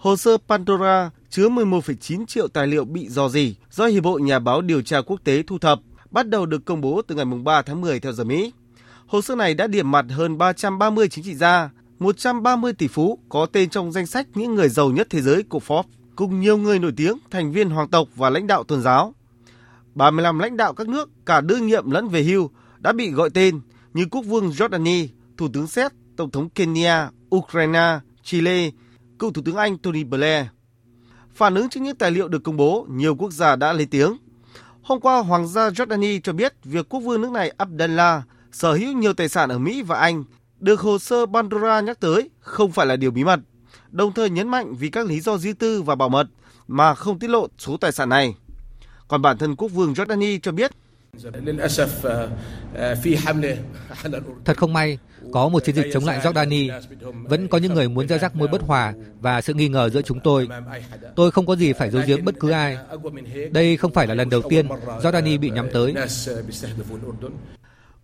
Hồ sơ Pandora chứa 11,9 triệu tài liệu bị dò dỉ do Hiệp hội Nhà báo Điều tra Quốc tế thu thập, bắt đầu được công bố từ ngày 3 tháng 10 theo giờ Mỹ. Hồ sơ này đã điểm mặt hơn 330 chính trị gia, 130 tỷ phú có tên trong danh sách những người giàu nhất thế giới của Forbes, cùng nhiều người nổi tiếng, thành viên hoàng tộc và lãnh đạo tôn giáo. 35 lãnh đạo các nước, cả đương nhiệm lẫn về hưu, đã bị gọi tên như quốc vương Jordani, thủ tướng Séc, tổng thống Kenya, Ukraine, Chile, cựu thủ tướng Anh Tony Blair. Phản ứng trước những tài liệu được công bố, nhiều quốc gia đã lên tiếng. Hôm qua, Hoàng gia Jordani cho biết việc quốc vương nước này Abdullah sở hữu nhiều tài sản ở Mỹ và Anh được hồ sơ Pandora nhắc tới không phải là điều bí mật, đồng thời nhấn mạnh vì các lý do riêng tư và bảo mật mà không tiết lộ số tài sản này. Còn bản thân quốc vương Jordani cho biết Thật không may, có một chiến dịch chống lại Jordani. Vẫn có những người muốn gieo rắc mối bất hòa và sự nghi ngờ giữa chúng tôi. Tôi không có gì phải giấu giếm bất cứ ai. Đây không phải là lần đầu tiên Jordani bị nhắm tới.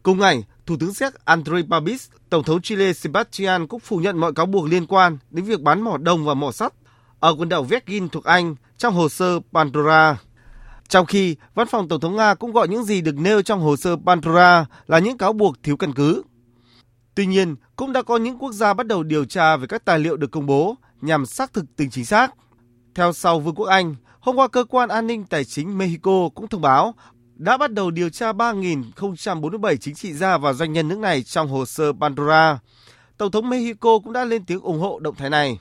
Cùng ngày, Thủ tướng Séc Andrei Babis, Tổng thống Chile Sebastián cũng phủ nhận mọi cáo buộc liên quan đến việc bán mỏ đồng và mỏ sắt ở quần đảo Virgin thuộc Anh trong hồ sơ Pandora. Trong khi, văn phòng Tổng thống Nga cũng gọi những gì được nêu trong hồ sơ Pandora là những cáo buộc thiếu căn cứ. Tuy nhiên, cũng đã có những quốc gia bắt đầu điều tra về các tài liệu được công bố nhằm xác thực tính chính xác. Theo sau Vương quốc Anh, hôm qua cơ quan an ninh tài chính Mexico cũng thông báo đã bắt đầu điều tra 3.047 chính trị gia và doanh nhân nước này trong hồ sơ Pandora. Tổng thống Mexico cũng đã lên tiếng ủng hộ động thái này.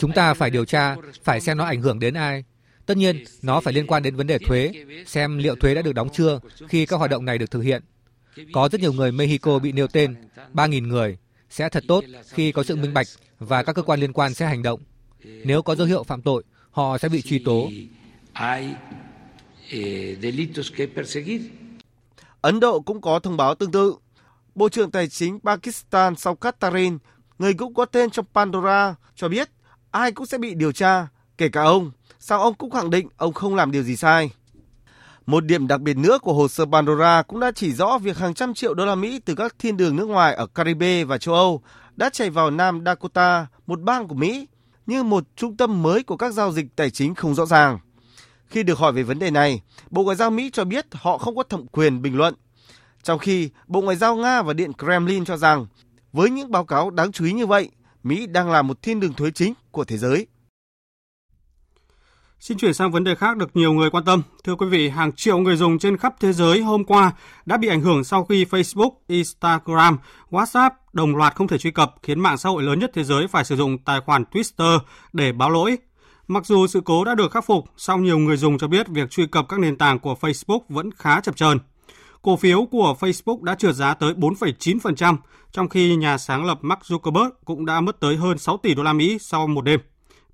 Chúng ta phải điều tra, phải xem nó ảnh hưởng đến ai. Tất nhiên, nó phải liên quan đến vấn đề thuế, xem liệu thuế đã được đóng chưa khi các hoạt động này được thực hiện. Có rất nhiều người Mexico bị nêu tên, 3.000 người. Sẽ thật tốt khi có sự minh bạch và các cơ quan liên quan sẽ hành động. Nếu có dấu hiệu phạm tội, họ sẽ bị truy tố. Ấn Độ cũng có thông báo tương tự. Bộ trưởng Tài chính Pakistan Saukat Tarin, người cũng có tên trong Pandora, cho biết ai cũng sẽ bị điều tra, kể cả ông. Sao ông cũng khẳng định ông không làm điều gì sai. Một điểm đặc biệt nữa của hồ sơ Pandora cũng đã chỉ rõ việc hàng trăm triệu đô la Mỹ từ các thiên đường nước ngoài ở Caribe và châu Âu đã chảy vào Nam Dakota, một bang của Mỹ, như một trung tâm mới của các giao dịch tài chính không rõ ràng. Khi được hỏi về vấn đề này, Bộ Ngoại giao Mỹ cho biết họ không có thẩm quyền bình luận. Trong khi Bộ Ngoại giao Nga và Điện Kremlin cho rằng, với những báo cáo đáng chú ý như vậy, Mỹ đang là một thiên đường thuế chính của thế giới. Xin chuyển sang vấn đề khác được nhiều người quan tâm. Thưa quý vị, hàng triệu người dùng trên khắp thế giới hôm qua đã bị ảnh hưởng sau khi Facebook, Instagram, WhatsApp đồng loạt không thể truy cập, khiến mạng xã hội lớn nhất thế giới phải sử dụng tài khoản Twitter để báo lỗi. Mặc dù sự cố đã được khắc phục, song nhiều người dùng cho biết việc truy cập các nền tảng của Facebook vẫn khá chập chờn. Cổ phiếu của Facebook đã trượt giá tới 4,9%, trong khi nhà sáng lập Mark Zuckerberg cũng đã mất tới hơn 6 tỷ đô la Mỹ sau một đêm.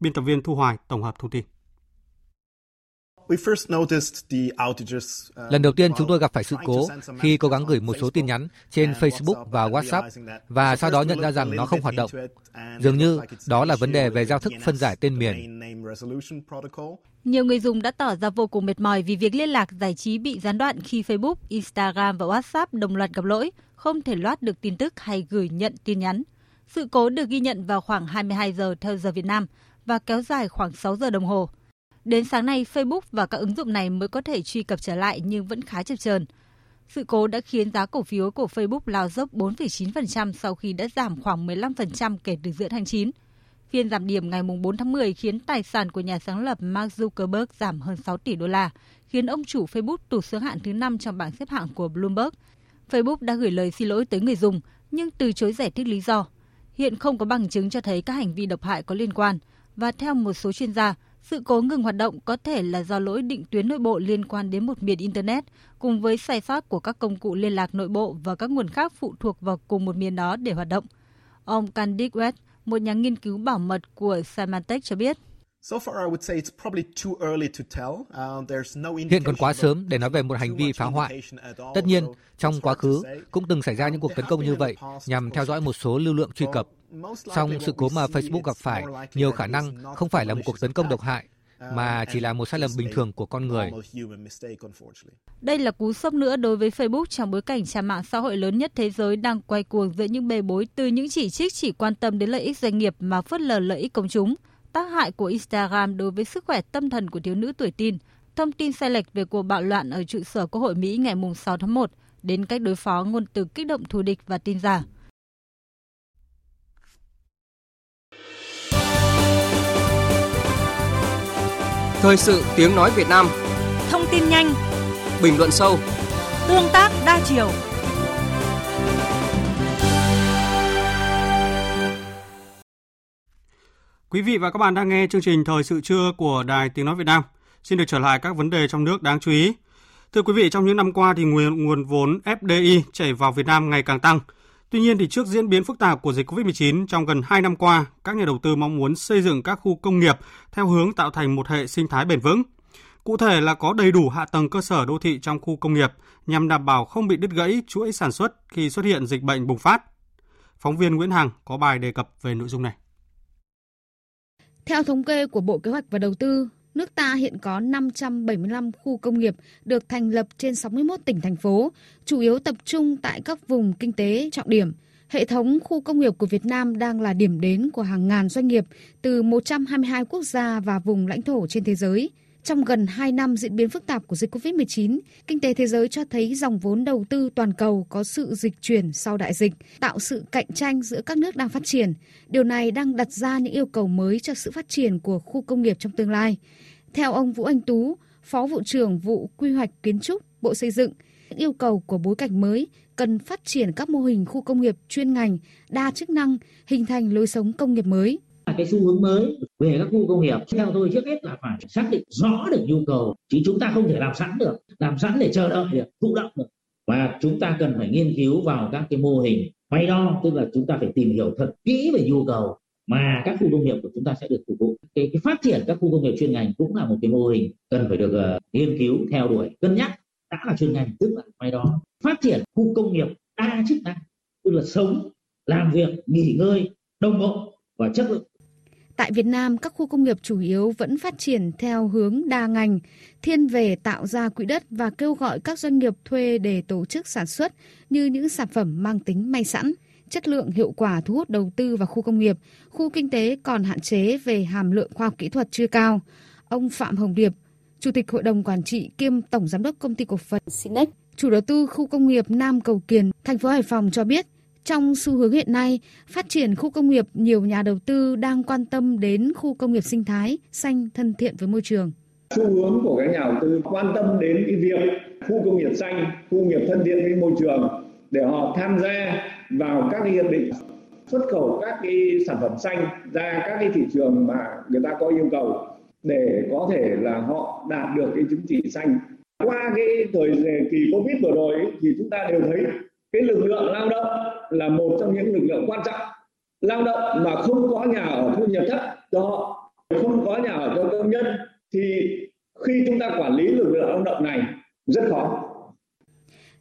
Biên tập viên Thu Hoài tổng hợp thông tin. Uh, Lần đầu tiên chúng tôi gặp phải sự cố khi cố gắng gửi một số tin nhắn trên Facebook và WhatsApp và sau đó nhận ra rằng nó không hoạt động. Dường như đó là vấn đề về giao thức phân giải tên miền. Nhiều người dùng đã tỏ ra vô cùng mệt mỏi vì việc liên lạc giải trí bị gián đoạn khi Facebook, Instagram và WhatsApp đồng loạt gặp lỗi, không thể loát được tin tức hay gửi nhận tin nhắn. Sự cố được ghi nhận vào khoảng 22 giờ theo giờ Việt Nam và kéo dài khoảng 6 giờ đồng hồ. Đến sáng nay, Facebook và các ứng dụng này mới có thể truy cập trở lại nhưng vẫn khá chập chờn. Sự cố đã khiến giá cổ phiếu của Facebook lao dốc 4,9% sau khi đã giảm khoảng 15% kể từ giữa tháng 9. Phiên giảm điểm ngày 4 tháng 10 khiến tài sản của nhà sáng lập Mark Zuckerberg giảm hơn 6 tỷ đô la, khiến ông chủ Facebook tụt xuống hạng thứ 5 trong bảng xếp hạng của Bloomberg. Facebook đã gửi lời xin lỗi tới người dùng, nhưng từ chối giải thích lý do. Hiện không có bằng chứng cho thấy các hành vi độc hại có liên quan, và theo một số chuyên gia, sự cố ngừng hoạt động có thể là do lỗi định tuyến nội bộ liên quan đến một miền Internet, cùng với sai sót của các công cụ liên lạc nội bộ và các nguồn khác phụ thuộc vào cùng một miền đó để hoạt động. Ông Candice West, một nhà nghiên cứu bảo mật của Symantec cho biết. Hiện còn quá sớm để nói về một hành vi phá hoại. Tất nhiên, trong quá khứ cũng từng xảy ra những cuộc tấn công như vậy nhằm theo dõi một số lưu lượng truy cập. Song sự cố mà Facebook gặp phải nhiều khả năng không phải là một cuộc tấn công độc hại, mà chỉ là một sai lầm bình thường của con người. Đây là cú sốc nữa đối với Facebook trong bối cảnh trang mạng xã hội lớn nhất thế giới đang quay cuồng giữa những bê bối từ những chỉ trích chỉ quan tâm đến lợi ích doanh nghiệp mà phớt lờ lợi ích công chúng, tác hại của Instagram đối với sức khỏe tâm thần của thiếu nữ tuổi tin, thông tin sai lệch về cuộc bạo loạn ở trụ sở Quốc hội Mỹ ngày 6 tháng 1, đến cách đối phó ngôn từ kích động thù địch và tin giả. Thời sự tiếng nói Việt Nam. Thông tin nhanh. Bình luận sâu. Tương tác đa chiều Quý vị và các bạn đang nghe chương trình Thời sự trưa của Đài Tiếng Nói Việt Nam. Xin được trở lại các vấn đề trong nước đáng chú ý. Thưa quý vị, trong những năm qua thì nguồn nguồn vốn FDI chảy vào Việt Nam ngày càng tăng. Tuy nhiên thì trước diễn biến phức tạp của dịch Covid-19 trong gần 2 năm qua, các nhà đầu tư mong muốn xây dựng các khu công nghiệp theo hướng tạo thành một hệ sinh thái bền vững. Cụ thể là có đầy đủ hạ tầng cơ sở đô thị trong khu công nghiệp nhằm đảm bảo không bị đứt gãy chuỗi sản xuất khi xuất hiện dịch bệnh bùng phát. Phóng viên Nguyễn Hằng có bài đề cập về nội dung này. Theo thống kê của Bộ Kế hoạch và Đầu tư, nước ta hiện có 575 khu công nghiệp được thành lập trên 61 tỉnh thành phố, chủ yếu tập trung tại các vùng kinh tế trọng điểm. Hệ thống khu công nghiệp của Việt Nam đang là điểm đến của hàng ngàn doanh nghiệp từ 122 quốc gia và vùng lãnh thổ trên thế giới. Trong gần 2 năm diễn biến phức tạp của dịch COVID-19, kinh tế thế giới cho thấy dòng vốn đầu tư toàn cầu có sự dịch chuyển sau đại dịch, tạo sự cạnh tranh giữa các nước đang phát triển. Điều này đang đặt ra những yêu cầu mới cho sự phát triển của khu công nghiệp trong tương lai. Theo ông Vũ Anh Tú, Phó vụ trưởng vụ Quy hoạch Kiến trúc, Bộ Xây dựng, yêu cầu của bối cảnh mới cần phát triển các mô hình khu công nghiệp chuyên ngành, đa chức năng, hình thành lối sống công nghiệp mới cái xu hướng mới về các khu công nghiệp. Theo tôi trước hết là phải xác định rõ được nhu cầu chứ chúng ta không thể làm sẵn được làm sẵn để chờ đợi được thụ động được. Và chúng ta cần phải nghiên cứu vào các cái mô hình quay đo tức là chúng ta phải tìm hiểu thật kỹ về nhu cầu mà các khu công nghiệp của chúng ta sẽ được phục vụ. Cái, cái phát triển các khu công nghiệp chuyên ngành cũng là một cái mô hình cần phải được uh, nghiên cứu theo đuổi cân nhắc đã là chuyên ngành tức là quay đo. Phát triển khu công nghiệp đa chức năng tức là sống làm việc nghỉ ngơi đồng bộ và chất lượng Tại Việt Nam, các khu công nghiệp chủ yếu vẫn phát triển theo hướng đa ngành, thiên về tạo ra quỹ đất và kêu gọi các doanh nghiệp thuê để tổ chức sản xuất như những sản phẩm mang tính may sẵn. Chất lượng hiệu quả thu hút đầu tư vào khu công nghiệp, khu kinh tế còn hạn chế về hàm lượng khoa học kỹ thuật chưa cao. Ông Phạm Hồng Điệp, Chủ tịch Hội đồng Quản trị kiêm Tổng Giám đốc Công ty Cổ phần Sinex, chủ đầu tư khu công nghiệp Nam Cầu Kiền, thành phố Hải Phòng cho biết, trong xu hướng hiện nay, phát triển khu công nghiệp, nhiều nhà đầu tư đang quan tâm đến khu công nghiệp sinh thái, xanh, thân thiện với môi trường. Xu hướng của các nhà đầu tư quan tâm đến cái việc khu công nghiệp xanh, khu công nghiệp thân thiện với môi trường để họ tham gia vào các cái hiệp định xuất khẩu các cái sản phẩm xanh ra các cái thị trường mà người ta có yêu cầu để có thể là họ đạt được cái chứng chỉ xanh. Qua cái thời kỳ Covid vừa rồi thì chúng ta đều thấy cái lực lượng lao động là một trong những lực lượng quan trọng lao động mà không có nhà ở thu nhập thấp cho họ không có nhà ở cho công nhân thì khi chúng ta quản lý lực lượng lao động này rất khó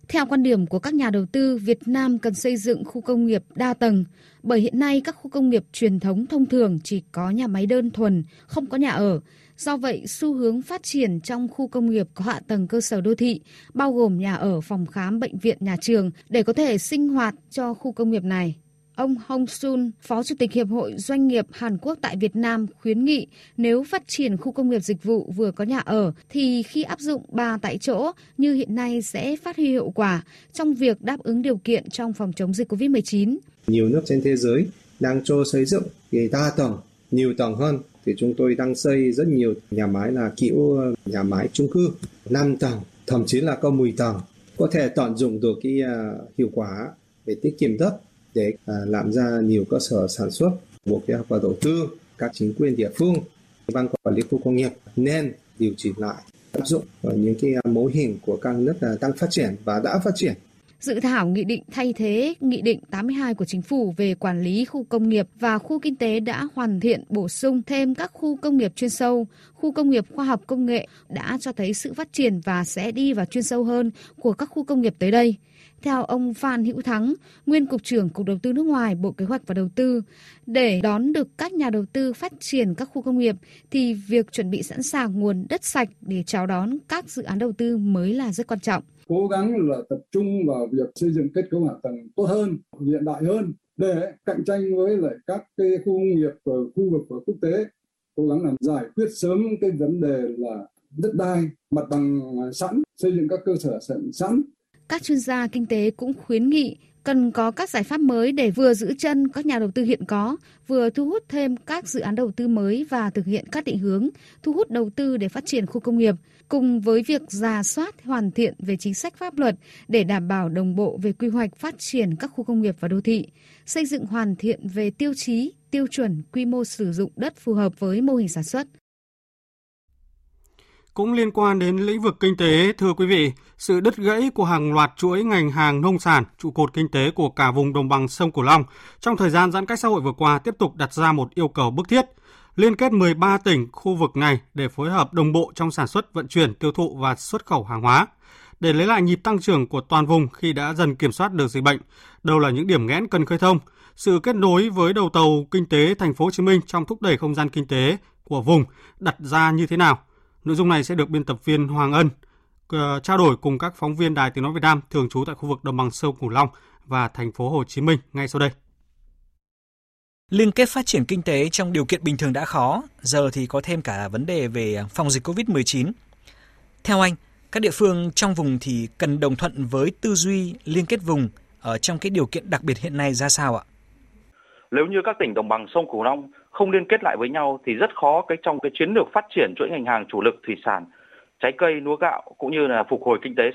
theo quan điểm của các nhà đầu tư, Việt Nam cần xây dựng khu công nghiệp đa tầng, bởi hiện nay các khu công nghiệp truyền thống thông thường chỉ có nhà máy đơn thuần, không có nhà ở. Do vậy, xu hướng phát triển trong khu công nghiệp có hạ tầng cơ sở đô thị, bao gồm nhà ở, phòng khám, bệnh viện, nhà trường để có thể sinh hoạt cho khu công nghiệp này. Ông Hong Sun, Phó Chủ tịch Hiệp hội Doanh nghiệp Hàn Quốc tại Việt Nam khuyến nghị nếu phát triển khu công nghiệp dịch vụ vừa có nhà ở thì khi áp dụng ba tại chỗ như hiện nay sẽ phát huy hiệu quả trong việc đáp ứng điều kiện trong phòng chống dịch COVID-19. Nhiều nước trên thế giới đang cho xây dựng cái đa tầng, nhiều tầng hơn thì chúng tôi đang xây rất nhiều nhà máy là kiểu ờ, nhà máy chung cư 5 tầng, thậm chí là có 10 tầng có thể tận dụng được cái uh, hiệu quả về tiết kiệm đất để uh, làm ra nhiều cơ sở sản xuất. Bộ Kế hoạch và Đầu tư, các chính quyền địa phương, ban quản lý khu công nghiệp nên điều chỉnh lại áp dụng vào những cái mô hình của các nước đang phát triển và đã phát triển Dự thảo nghị định thay thế Nghị định 82 của Chính phủ về quản lý khu công nghiệp và khu kinh tế đã hoàn thiện bổ sung thêm các khu công nghiệp chuyên sâu, khu công nghiệp khoa học công nghệ đã cho thấy sự phát triển và sẽ đi vào chuyên sâu hơn của các khu công nghiệp tới đây. Theo ông Phan Hữu Thắng, nguyên Cục trưởng Cục Đầu tư nước ngoài Bộ Kế hoạch và Đầu tư, để đón được các nhà đầu tư phát triển các khu công nghiệp thì việc chuẩn bị sẵn sàng nguồn đất sạch để chào đón các dự án đầu tư mới là rất quan trọng cố gắng là tập trung vào việc xây dựng kết cấu hạ tầng tốt hơn, hiện đại hơn để cạnh tranh với lại các cái khu công nghiệp ở khu vực và quốc tế. Cố gắng làm giải quyết sớm cái vấn đề là đất đai, mặt bằng sẵn, xây dựng các cơ sở sẵn. Các chuyên gia kinh tế cũng khuyến nghị cần có các giải pháp mới để vừa giữ chân các nhà đầu tư hiện có, vừa thu hút thêm các dự án đầu tư mới và thực hiện các định hướng thu hút đầu tư để phát triển khu công nghiệp, cùng với việc ra soát hoàn thiện về chính sách pháp luật để đảm bảo đồng bộ về quy hoạch phát triển các khu công nghiệp và đô thị, xây dựng hoàn thiện về tiêu chí, tiêu chuẩn, quy mô sử dụng đất phù hợp với mô hình sản xuất. Cũng liên quan đến lĩnh vực kinh tế, thưa quý vị, sự đứt gãy của hàng loạt chuỗi ngành hàng nông sản, trụ cột kinh tế của cả vùng đồng bằng sông Cửu Long trong thời gian giãn cách xã hội vừa qua tiếp tục đặt ra một yêu cầu bức thiết, liên kết 13 tỉnh, khu vực này để phối hợp đồng bộ trong sản xuất, vận chuyển, tiêu thụ và xuất khẩu hàng hóa. Để lấy lại nhịp tăng trưởng của toàn vùng khi đã dần kiểm soát được dịch bệnh, đâu là những điểm nghẽn cần khơi thông, sự kết nối với đầu tàu kinh tế thành phố Hồ Chí Minh trong thúc đẩy không gian kinh tế của vùng đặt ra như thế nào? Nội dung này sẽ được biên tập viên Hoàng Ân ờ, trao đổi cùng các phóng viên Đài Tiếng nói Việt Nam thường trú tại khu vực đồng bằng sông Cửu Long và thành phố Hồ Chí Minh ngay sau đây. Liên kết phát triển kinh tế trong điều kiện bình thường đã khó, giờ thì có thêm cả vấn đề về phòng dịch COVID-19. Theo anh, các địa phương trong vùng thì cần đồng thuận với tư duy liên kết vùng ở trong cái điều kiện đặc biệt hiện nay ra sao ạ? Nếu như các tỉnh đồng bằng sông Cửu Long không liên kết lại với nhau thì rất khó cái trong cái chiến lược phát triển chuỗi ngành hàng chủ lực thủy sản, trái cây, lúa gạo cũng như là phục hồi kinh tế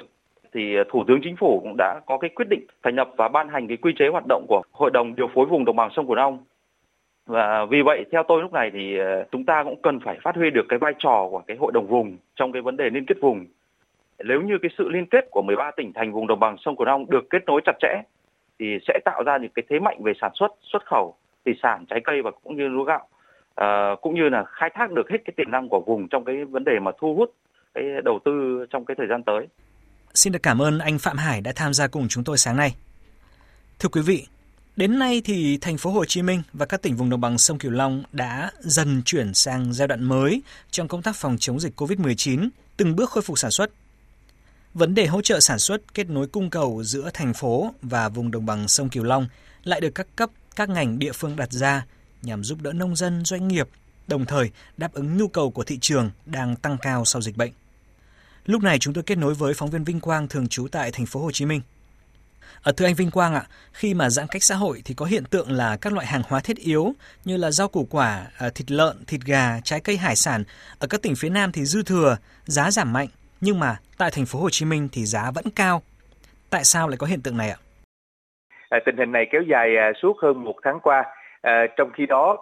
thì à, Thủ tướng Chính phủ cũng đã có cái quyết định thành lập và ban hành cái quy chế hoạt động của Hội đồng điều phối vùng đồng bằng sông Cửu Long. Và vì vậy theo tôi lúc này thì à, chúng ta cũng cần phải phát huy được cái vai trò của cái hội đồng vùng trong cái vấn đề liên kết vùng. Nếu như cái sự liên kết của 13 tỉnh thành vùng đồng bằng sông Cửu Long được kết nối chặt chẽ thì sẽ tạo ra những cái thế mạnh về sản xuất, xuất khẩu, thủy sản, trái cây và cũng như lúa gạo. À, cũng như là khai thác được hết cái tiềm năng của vùng trong cái vấn đề mà thu hút cái đầu tư trong cái thời gian tới. Xin được cảm ơn anh Phạm Hải đã tham gia cùng chúng tôi sáng nay. Thưa quý vị, đến nay thì thành phố Hồ Chí Minh và các tỉnh vùng đồng bằng sông Cửu Long đã dần chuyển sang giai đoạn mới trong công tác phòng chống dịch COVID-19, từng bước khôi phục sản xuất. Vấn đề hỗ trợ sản xuất kết nối cung cầu giữa thành phố và vùng đồng bằng sông Cửu Long lại được các cấp, các ngành địa phương đặt ra nhằm giúp đỡ nông dân, doanh nghiệp, đồng thời đáp ứng nhu cầu của thị trường đang tăng cao sau dịch bệnh. Lúc này chúng tôi kết nối với phóng viên Vinh Quang thường trú tại thành phố Hồ Chí Minh. Ở thưa anh Vinh Quang ạ, khi mà giãn cách xã hội thì có hiện tượng là các loại hàng hóa thiết yếu như là rau củ quả, à, thịt lợn, thịt gà, trái cây hải sản ở các tỉnh phía Nam thì dư thừa, giá giảm mạnh, nhưng mà tại thành phố Hồ Chí Minh thì giá vẫn cao. Tại sao lại có hiện tượng này ạ? À, tình hình này kéo dài à, suốt hơn một tháng qua. À, trong khi đó,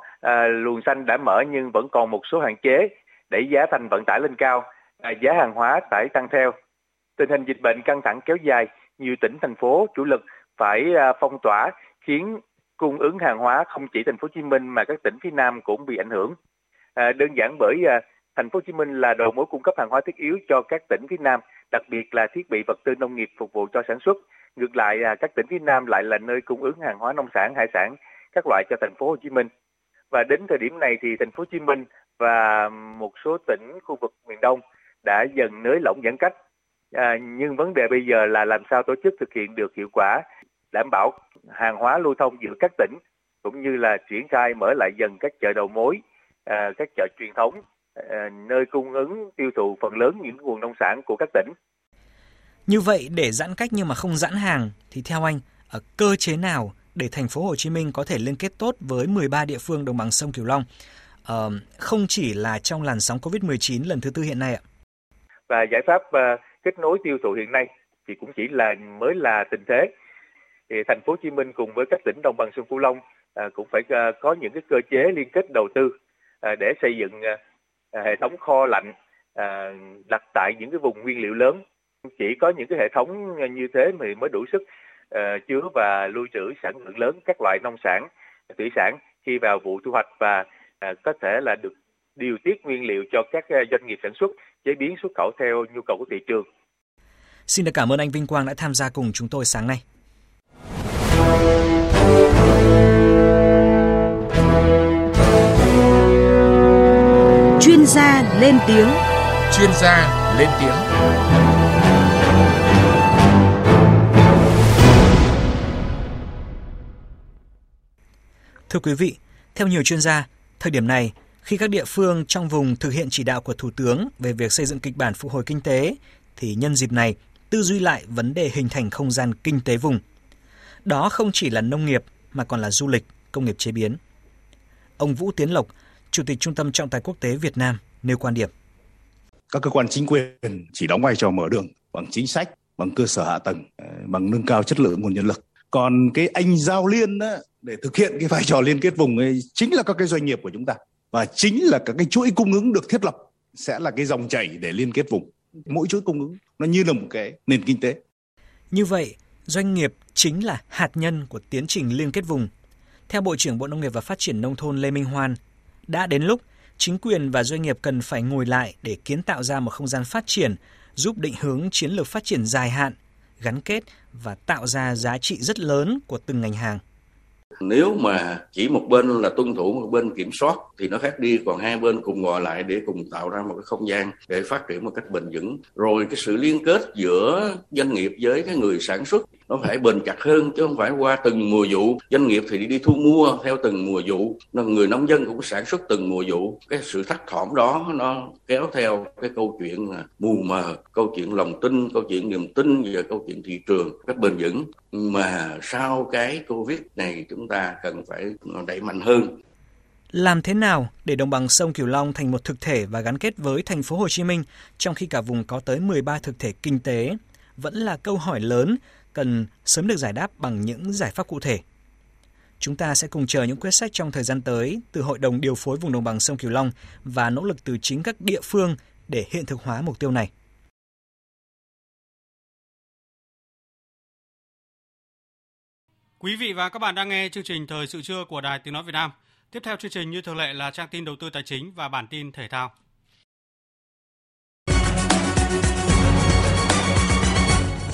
luồng xanh đã mở nhưng vẫn còn một số hạn chế, đẩy giá thành vận tải lên cao giá hàng hóa tải tăng theo. Tình hình dịch bệnh căng thẳng kéo dài, nhiều tỉnh thành phố chủ lực phải phong tỏa khiến cung ứng hàng hóa không chỉ thành phố Hồ Chí Minh mà các tỉnh phía Nam cũng bị ảnh hưởng. Đơn giản bởi thành phố Hồ Chí Minh là đầu mối cung cấp hàng hóa thiết yếu cho các tỉnh phía Nam, đặc biệt là thiết bị vật tư nông nghiệp phục vụ cho sản xuất. Ngược lại, à, các tỉnh phía Nam lại là nơi cung ứng hàng hóa nông sản, hải sản các loại cho thành phố Hồ Chí Minh. Và đến thời điểm này thì thành phố Hồ Chí Minh và một số tỉnh khu vực miền Đông đã dần nới lỏng giãn cách. À, nhưng vấn đề bây giờ là làm sao tổ chức thực hiện được hiệu quả, đảm bảo hàng hóa lưu thông giữa các tỉnh cũng như là triển khai mở lại dần các chợ đầu mối, à, các chợ truyền thống, nơi cung ứng tiêu thụ phần lớn những nguồn nông sản của các tỉnh. Như vậy để giãn cách nhưng mà không giãn hàng thì theo anh ở cơ chế nào để thành phố Hồ Chí Minh có thể liên kết tốt với 13 địa phương đồng bằng sông Cửu Long? Uh, không chỉ là trong làn sóng Covid-19 lần thứ tư hiện nay ạ và giải pháp uh, kết nối tiêu thụ hiện nay thì cũng chỉ là mới là tình thế thì thành phố Hồ Chí Minh cùng với các tỉnh đồng bằng sông Cửu Long uh, cũng phải uh, có những cái cơ chế liên kết đầu tư uh, để xây dựng uh, À, hệ thống kho lạnh à, đặt tại những cái vùng nguyên liệu lớn chỉ có những cái hệ thống như thế thì mới đủ sức uh, chứa và lưu trữ sản lượng lớn các loại nông sản thủy sản khi vào vụ thu hoạch và uh, có thể là được điều tiết nguyên liệu cho các doanh nghiệp sản xuất chế biến xuất khẩu theo nhu cầu của thị trường. Xin được cảm ơn anh Vinh Quang đã tham gia cùng chúng tôi sáng nay. Chuyên gia lên tiếng. Chuyên gia lên tiếng. Thưa quý vị, theo nhiều chuyên gia, thời điểm này khi các địa phương trong vùng thực hiện chỉ đạo của Thủ tướng về việc xây dựng kịch bản phục hồi kinh tế, thì nhân dịp này tư duy lại vấn đề hình thành không gian kinh tế vùng. Đó không chỉ là nông nghiệp mà còn là du lịch, công nghiệp chế biến. Ông Vũ Tiến Lộc, Chủ tịch Trung tâm Trọng tài Quốc tế Việt Nam nêu quan điểm. Các cơ quan chính quyền chỉ đóng vai trò mở đường bằng chính sách, bằng cơ sở hạ tầng, bằng nâng cao chất lượng nguồn nhân lực. Còn cái anh giao liên đó, để thực hiện cái vai trò liên kết vùng ấy chính là các cái doanh nghiệp của chúng ta và chính là các cái chuỗi cung ứng được thiết lập sẽ là cái dòng chảy để liên kết vùng mỗi chuỗi cung ứng nó như là một cái nền kinh tế như vậy doanh nghiệp chính là hạt nhân của tiến trình liên kết vùng theo bộ trưởng bộ nông nghiệp và phát triển nông thôn lê minh hoan đã đến lúc, chính quyền và doanh nghiệp cần phải ngồi lại để kiến tạo ra một không gian phát triển, giúp định hướng chiến lược phát triển dài hạn, gắn kết và tạo ra giá trị rất lớn của từng ngành hàng. Nếu mà chỉ một bên là tuân thủ, một bên kiểm soát thì nó khác đi, còn hai bên cùng ngồi lại để cùng tạo ra một cái không gian để phát triển một cách bền vững, rồi cái sự liên kết giữa doanh nghiệp với cái người sản xuất nó phải bền chặt hơn chứ không phải qua từng mùa vụ. Doanh nghiệp thì đi, đi thu mua theo từng mùa vụ. Người nông dân cũng sản xuất từng mùa vụ. Cái sự thất thỏm đó nó kéo theo cái câu chuyện mù mờ câu chuyện lòng tin câu chuyện niềm tin và câu chuyện thị trường cách bền vững. Mà sau cái covid này chúng ta cần phải đẩy mạnh hơn. Làm thế nào để đồng bằng sông Cửu Long thành một thực thể và gắn kết với thành phố Hồ Chí Minh trong khi cả vùng có tới 13 thực thể kinh tế? Vẫn là câu hỏi lớn cần sớm được giải đáp bằng những giải pháp cụ thể. Chúng ta sẽ cùng chờ những quyết sách trong thời gian tới từ Hội đồng điều phối vùng đồng bằng sông Cửu Long và nỗ lực từ chính các địa phương để hiện thực hóa mục tiêu này. Quý vị và các bạn đang nghe chương trình Thời sự trưa của Đài Tiếng Nói Việt Nam. Tiếp theo chương trình như thường lệ là trang tin đầu tư tài chính và bản tin thể thao.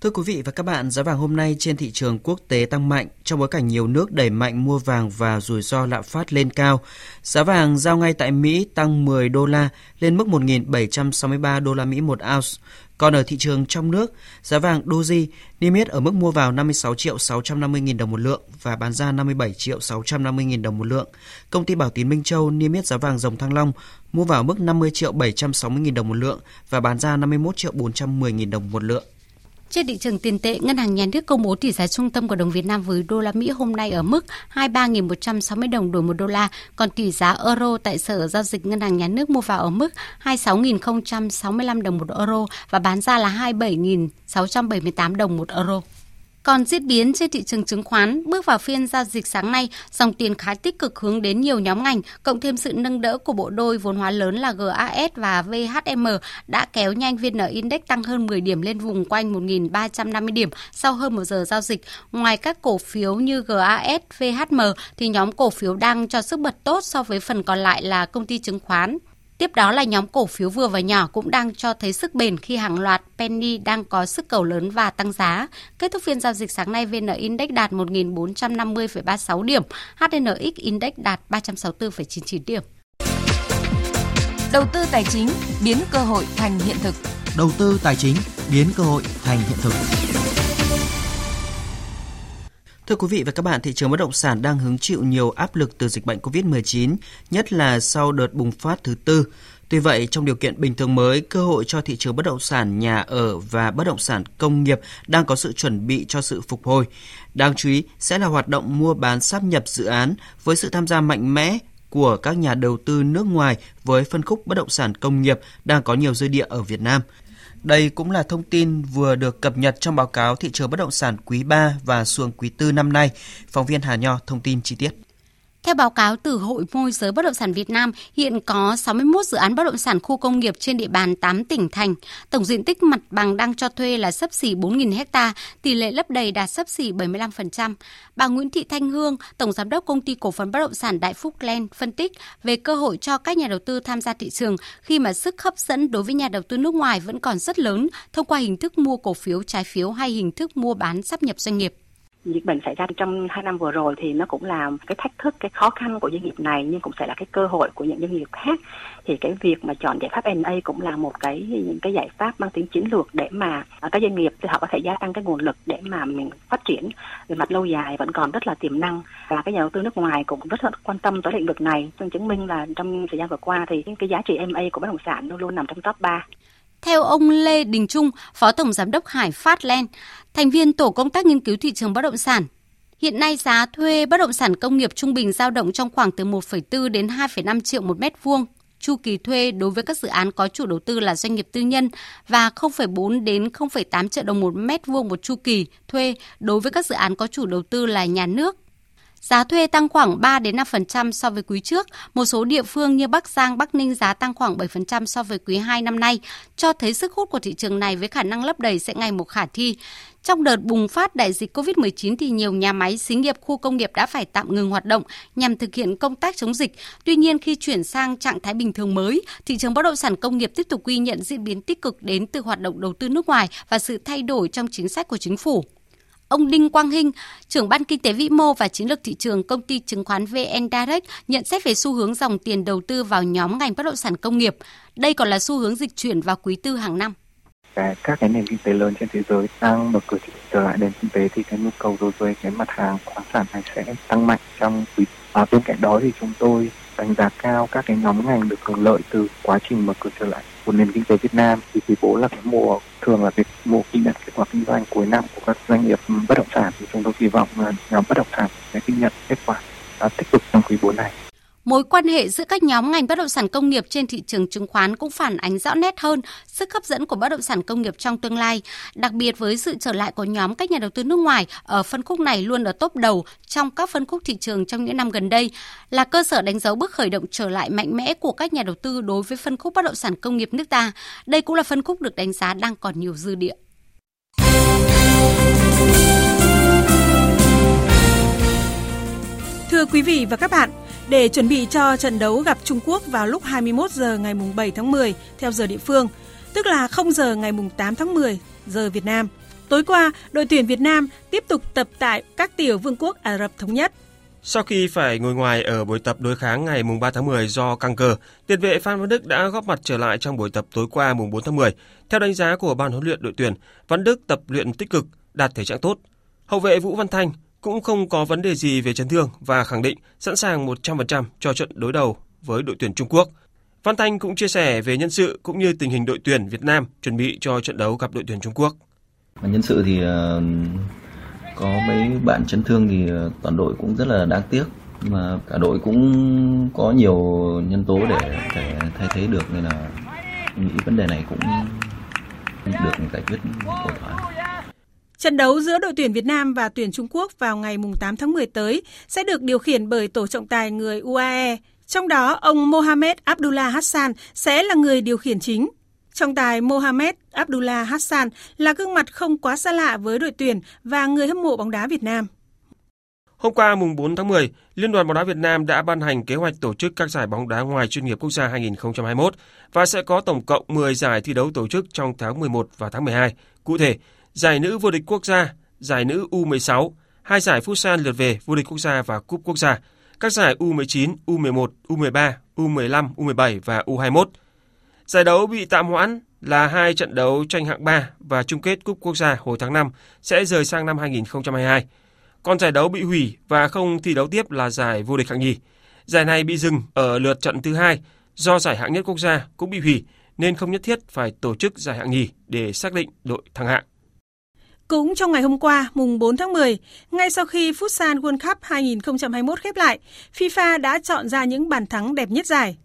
Thưa quý vị và các bạn, giá vàng hôm nay trên thị trường quốc tế tăng mạnh trong bối cảnh nhiều nước đẩy mạnh mua vàng và rủi ro lạm phát lên cao. Giá vàng giao ngay tại Mỹ tăng 10 đô la lên mức 1.763 đô la Mỹ một ounce. Còn ở thị trường trong nước, giá vàng Doji niêm yết ở mức mua vào 56 triệu 650 nghìn đồng một lượng và bán ra 57 triệu 650 nghìn đồng một lượng. Công ty Bảo Tín Minh Châu niêm yết giá vàng dòng Thăng Long mua vào mức 50 triệu 760 nghìn đồng một lượng và bán ra 51 triệu 410 nghìn đồng một lượng. Trên thị trường tiền tệ, Ngân hàng Nhà nước công bố tỷ giá trung tâm của đồng Việt Nam với đô la Mỹ hôm nay ở mức 23.160 đồng đổi một đô la, còn tỷ giá euro tại Sở giao dịch Ngân hàng Nhà nước mua vào ở mức 26.065 đồng một euro và bán ra là 27.678 đồng một euro. Còn diễn biến trên thị trường chứng khoán, bước vào phiên giao dịch sáng nay, dòng tiền khá tích cực hướng đến nhiều nhóm ngành, cộng thêm sự nâng đỡ của bộ đôi vốn hóa lớn là GAS và VHM đã kéo nhanh VN Index tăng hơn 10 điểm lên vùng quanh 1.350 điểm sau hơn một giờ giao dịch. Ngoài các cổ phiếu như GAS, VHM thì nhóm cổ phiếu đang cho sức bật tốt so với phần còn lại là công ty chứng khoán. Tiếp đó là nhóm cổ phiếu vừa và nhỏ cũng đang cho thấy sức bền khi hàng loạt penny đang có sức cầu lớn và tăng giá. Kết thúc phiên giao dịch sáng nay, VN Index đạt 1.450,36 điểm, HNX Index đạt 364,99 điểm. Đầu tư tài chính biến cơ hội thành hiện thực. Đầu tư tài chính biến cơ hội thành hiện thực. Thưa quý vị và các bạn, thị trường bất động sản đang hứng chịu nhiều áp lực từ dịch bệnh COVID-19, nhất là sau đợt bùng phát thứ tư. Tuy vậy, trong điều kiện bình thường mới, cơ hội cho thị trường bất động sản nhà ở và bất động sản công nghiệp đang có sự chuẩn bị cho sự phục hồi. Đáng chú ý sẽ là hoạt động mua bán sáp nhập dự án với sự tham gia mạnh mẽ của các nhà đầu tư nước ngoài với phân khúc bất động sản công nghiệp đang có nhiều dư địa ở Việt Nam. Đây cũng là thông tin vừa được cập nhật trong báo cáo thị trường bất động sản quý 3 và xuồng quý 4 năm nay. Phóng viên Hà Nho thông tin chi tiết. Theo báo cáo từ Hội môi giới bất động sản Việt Nam, hiện có 61 dự án bất động sản khu công nghiệp trên địa bàn 8 tỉnh thành. Tổng diện tích mặt bằng đang cho thuê là sấp xỉ 4.000 ha, tỷ lệ lấp đầy đạt sấp xỉ 75%. Bà Nguyễn Thị Thanh Hương, Tổng Giám đốc Công ty Cổ phần Bất động sản Đại Phúc Land phân tích về cơ hội cho các nhà đầu tư tham gia thị trường khi mà sức hấp dẫn đối với nhà đầu tư nước ngoài vẫn còn rất lớn thông qua hình thức mua cổ phiếu, trái phiếu hay hình thức mua bán sắp nhập doanh nghiệp dịch bệnh xảy ra trong hai năm vừa rồi thì nó cũng là cái thách thức, cái khó khăn của doanh nghiệp này, nhưng cũng sẽ là cái cơ hội của những doanh nghiệp khác. Thì cái việc mà chọn giải pháp NA cũng là một cái, những cái giải pháp mang tính chiến lược để mà các doanh nghiệp thì họ có thể gia tăng cái nguồn lực để mà mình phát triển về mặt lâu dài vẫn còn rất là tiềm năng. Và các nhà đầu tư nước ngoài cũng rất là quan tâm tới lĩnh vực này. Chứng minh là trong thời gian vừa qua thì cái giá trị ma của bất động sản luôn luôn nằm trong top 3 theo ông Lê Đình Trung, Phó Tổng Giám đốc Hải Phát Land, thành viên Tổ công tác nghiên cứu thị trường bất động sản, Hiện nay giá thuê bất động sản công nghiệp trung bình giao động trong khoảng từ 1,4 đến 2,5 triệu một mét vuông. Chu kỳ thuê đối với các dự án có chủ đầu tư là doanh nghiệp tư nhân và 0,4 đến 0,8 triệu đồng một mét vuông một chu kỳ thuê đối với các dự án có chủ đầu tư là nhà nước, Giá thuê tăng khoảng 3 đến 5% so với quý trước. Một số địa phương như Bắc Giang, Bắc Ninh giá tăng khoảng 7% so với quý 2 năm nay, cho thấy sức hút của thị trường này với khả năng lấp đầy sẽ ngày một khả thi. Trong đợt bùng phát đại dịch COVID-19 thì nhiều nhà máy, xí nghiệp, khu công nghiệp đã phải tạm ngừng hoạt động nhằm thực hiện công tác chống dịch. Tuy nhiên khi chuyển sang trạng thái bình thường mới, thị trường bất động sản công nghiệp tiếp tục ghi nhận diễn biến tích cực đến từ hoạt động đầu tư nước ngoài và sự thay đổi trong chính sách của chính phủ. Ông Đinh Quang Hinh, trưởng ban kinh tế vĩ mô và chiến lược thị trường công ty chứng khoán VN Direct nhận xét về xu hướng dòng tiền đầu tư vào nhóm ngành bất động sản công nghiệp. Đây còn là xu hướng dịch chuyển vào quý tư hàng năm cái các cái nền kinh tế lớn trên thế giới đang mở cửa trở lại nền kinh tế thì cái nhu cầu đối với cái mặt hàng khoáng sản này sẽ tăng mạnh trong quý và bên cạnh đó thì chúng tôi đánh giá cao các cái nhóm ngành được hưởng lợi từ quá trình mở cửa trở lại của nền kinh tế Việt Nam thì quý bố là cái mùa, thường là việc mùa ghi nhận kết quả kinh doanh cuối năm của các doanh nghiệp bất động sản thì chúng tôi kỳ vọng là nhóm bất động sản sẽ ghi nhận kết quả à, tích cực trong quý bố này. Mối quan hệ giữa các nhóm ngành bất động sản công nghiệp trên thị trường chứng khoán cũng phản ánh rõ nét hơn sức hấp dẫn của bất động sản công nghiệp trong tương lai, đặc biệt với sự trở lại của nhóm các nhà đầu tư nước ngoài ở phân khúc này luôn ở top đầu trong các phân khúc thị trường trong những năm gần đây, là cơ sở đánh dấu bước khởi động trở lại mạnh mẽ của các nhà đầu tư đối với phân khúc bất động sản công nghiệp nước ta. Đây cũng là phân khúc được đánh giá đang còn nhiều dư địa. Thưa quý vị và các bạn, để chuẩn bị cho trận đấu gặp Trung Quốc vào lúc 21 giờ ngày 7 tháng 10 theo giờ địa phương, tức là 0 giờ ngày 8 tháng 10 giờ Việt Nam. Tối qua, đội tuyển Việt Nam tiếp tục tập tại các tiểu vương quốc Ả Rập Thống Nhất. Sau khi phải ngồi ngoài ở buổi tập đối kháng ngày 3 tháng 10 do căng cờ, tiền vệ Phan Văn Đức đã góp mặt trở lại trong buổi tập tối qua 4 tháng 10. Theo đánh giá của ban huấn luyện đội tuyển, Văn Đức tập luyện tích cực, đạt thể trạng tốt. Hậu vệ Vũ Văn Thanh cũng không có vấn đề gì về chấn thương và khẳng định sẵn sàng 100% cho trận đối đầu với đội tuyển Trung Quốc. Văn Thanh cũng chia sẻ về nhân sự cũng như tình hình đội tuyển Việt Nam chuẩn bị cho trận đấu gặp đội tuyển Trung Quốc. Nhân sự thì ờ, có mấy bạn chấn thương thì ờ, toàn đội cũng rất là đáng tiếc mà cả đội cũng có nhiều nhân tố để để thay thế được, nên là nghĩ vấn đề này cũng được giải quyết ổn thỏa. Trận đấu giữa đội tuyển Việt Nam và tuyển Trung Quốc vào ngày 8 tháng 10 tới sẽ được điều khiển bởi tổ trọng tài người UAE. Trong đó, ông Mohamed Abdullah Hassan sẽ là người điều khiển chính. Trọng tài Mohamed Abdullah Hassan là gương mặt không quá xa lạ với đội tuyển và người hâm mộ bóng đá Việt Nam. Hôm qua mùng 4 tháng 10, Liên đoàn bóng đá Việt Nam đã ban hành kế hoạch tổ chức các giải bóng đá ngoài chuyên nghiệp quốc gia 2021 và sẽ có tổng cộng 10 giải thi đấu tổ chức trong tháng 11 và tháng 12. Cụ thể, giải nữ vô địch quốc gia, giải nữ U16, hai giải Futsal lượt về vô địch quốc gia và cúp quốc gia, các giải U19, U11, U13, U15, U17 và U21. Giải đấu bị tạm hoãn là hai trận đấu tranh hạng 3 và chung kết cúp quốc gia hồi tháng 5 sẽ rời sang năm 2022. Còn giải đấu bị hủy và không thi đấu tiếp là giải vô địch hạng nhì. Giải này bị dừng ở lượt trận thứ hai do giải hạng nhất quốc gia cũng bị hủy nên không nhất thiết phải tổ chức giải hạng nhì để xác định đội thăng hạng. Cũng trong ngày hôm qua, mùng 4 tháng 10, ngay sau khi Futsal World Cup 2021 khép lại, FIFA đã chọn ra những bàn thắng đẹp nhất giải.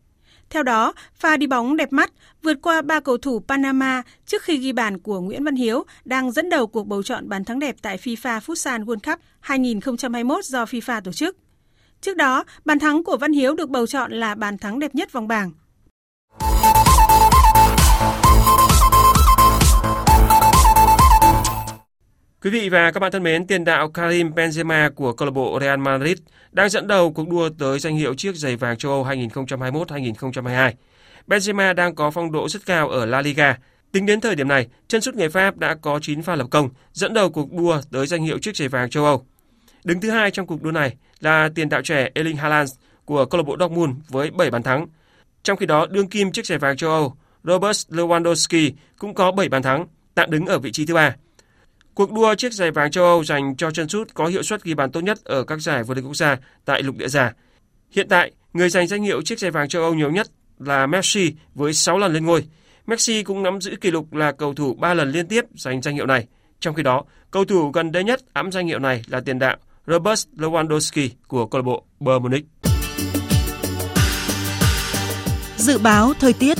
Theo đó, pha đi bóng đẹp mắt vượt qua ba cầu thủ Panama trước khi ghi bàn của Nguyễn Văn Hiếu đang dẫn đầu cuộc bầu chọn bàn thắng đẹp tại FIFA Futsal World Cup 2021 do FIFA tổ chức. Trước đó, bàn thắng của Văn Hiếu được bầu chọn là bàn thắng đẹp nhất vòng bảng. Quý vị và các bạn thân mến, tiền đạo Karim Benzema của câu lạc bộ Real Madrid đang dẫn đầu cuộc đua tới danh hiệu chiếc giày vàng châu Âu 2021-2022. Benzema đang có phong độ rất cao ở La Liga. Tính đến thời điểm này, chân sút người Pháp đã có 9 pha lập công, dẫn đầu cuộc đua tới danh hiệu chiếc giày vàng châu Âu. Đứng thứ hai trong cuộc đua này là tiền đạo trẻ Erling Haaland của câu lạc bộ Dortmund với 7 bàn thắng. Trong khi đó, đương kim chiếc giày vàng châu Âu Robert Lewandowski cũng có 7 bàn thắng, tạm đứng ở vị trí thứ ba. Cuộc đua chiếc giày vàng châu Âu dành cho chân sút có hiệu suất ghi bàn tốt nhất ở các giải vô địch quốc gia tại lục địa già. Hiện tại, người giành danh hiệu chiếc giày vàng châu Âu nhiều nhất là Messi với 6 lần lên ngôi. Messi cũng nắm giữ kỷ lục là cầu thủ 3 lần liên tiếp giành danh hiệu này. Trong khi đó, cầu thủ gần đây nhất ẵm danh hiệu này là tiền đạo Robert Lewandowski của câu lạc bộ Bayern Munich. Dự báo thời tiết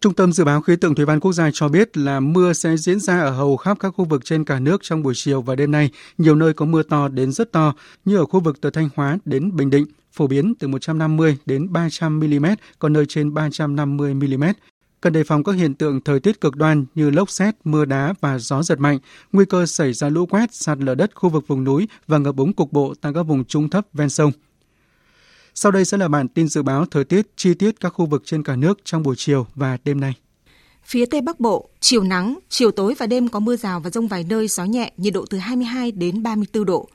Trung tâm Dự báo Khí tượng Thủy văn Quốc gia cho biết là mưa sẽ diễn ra ở hầu khắp các khu vực trên cả nước trong buổi chiều và đêm nay. Nhiều nơi có mưa to đến rất to, như ở khu vực từ Thanh Hóa đến Bình Định, phổ biến từ 150 đến 300 mm, còn nơi trên 350 mm. Cần đề phòng các hiện tượng thời tiết cực đoan như lốc xét, mưa đá và gió giật mạnh, nguy cơ xảy ra lũ quét, sạt lở đất khu vực vùng núi và ngập úng cục bộ tại các vùng trung thấp ven sông. Sau đây sẽ là bản tin dự báo thời tiết chi tiết các khu vực trên cả nước trong buổi chiều và đêm nay. Phía Tây Bắc Bộ, chiều nắng, chiều tối và đêm có mưa rào và rông vài nơi, gió nhẹ, nhiệt độ từ 22 đến 34 độ.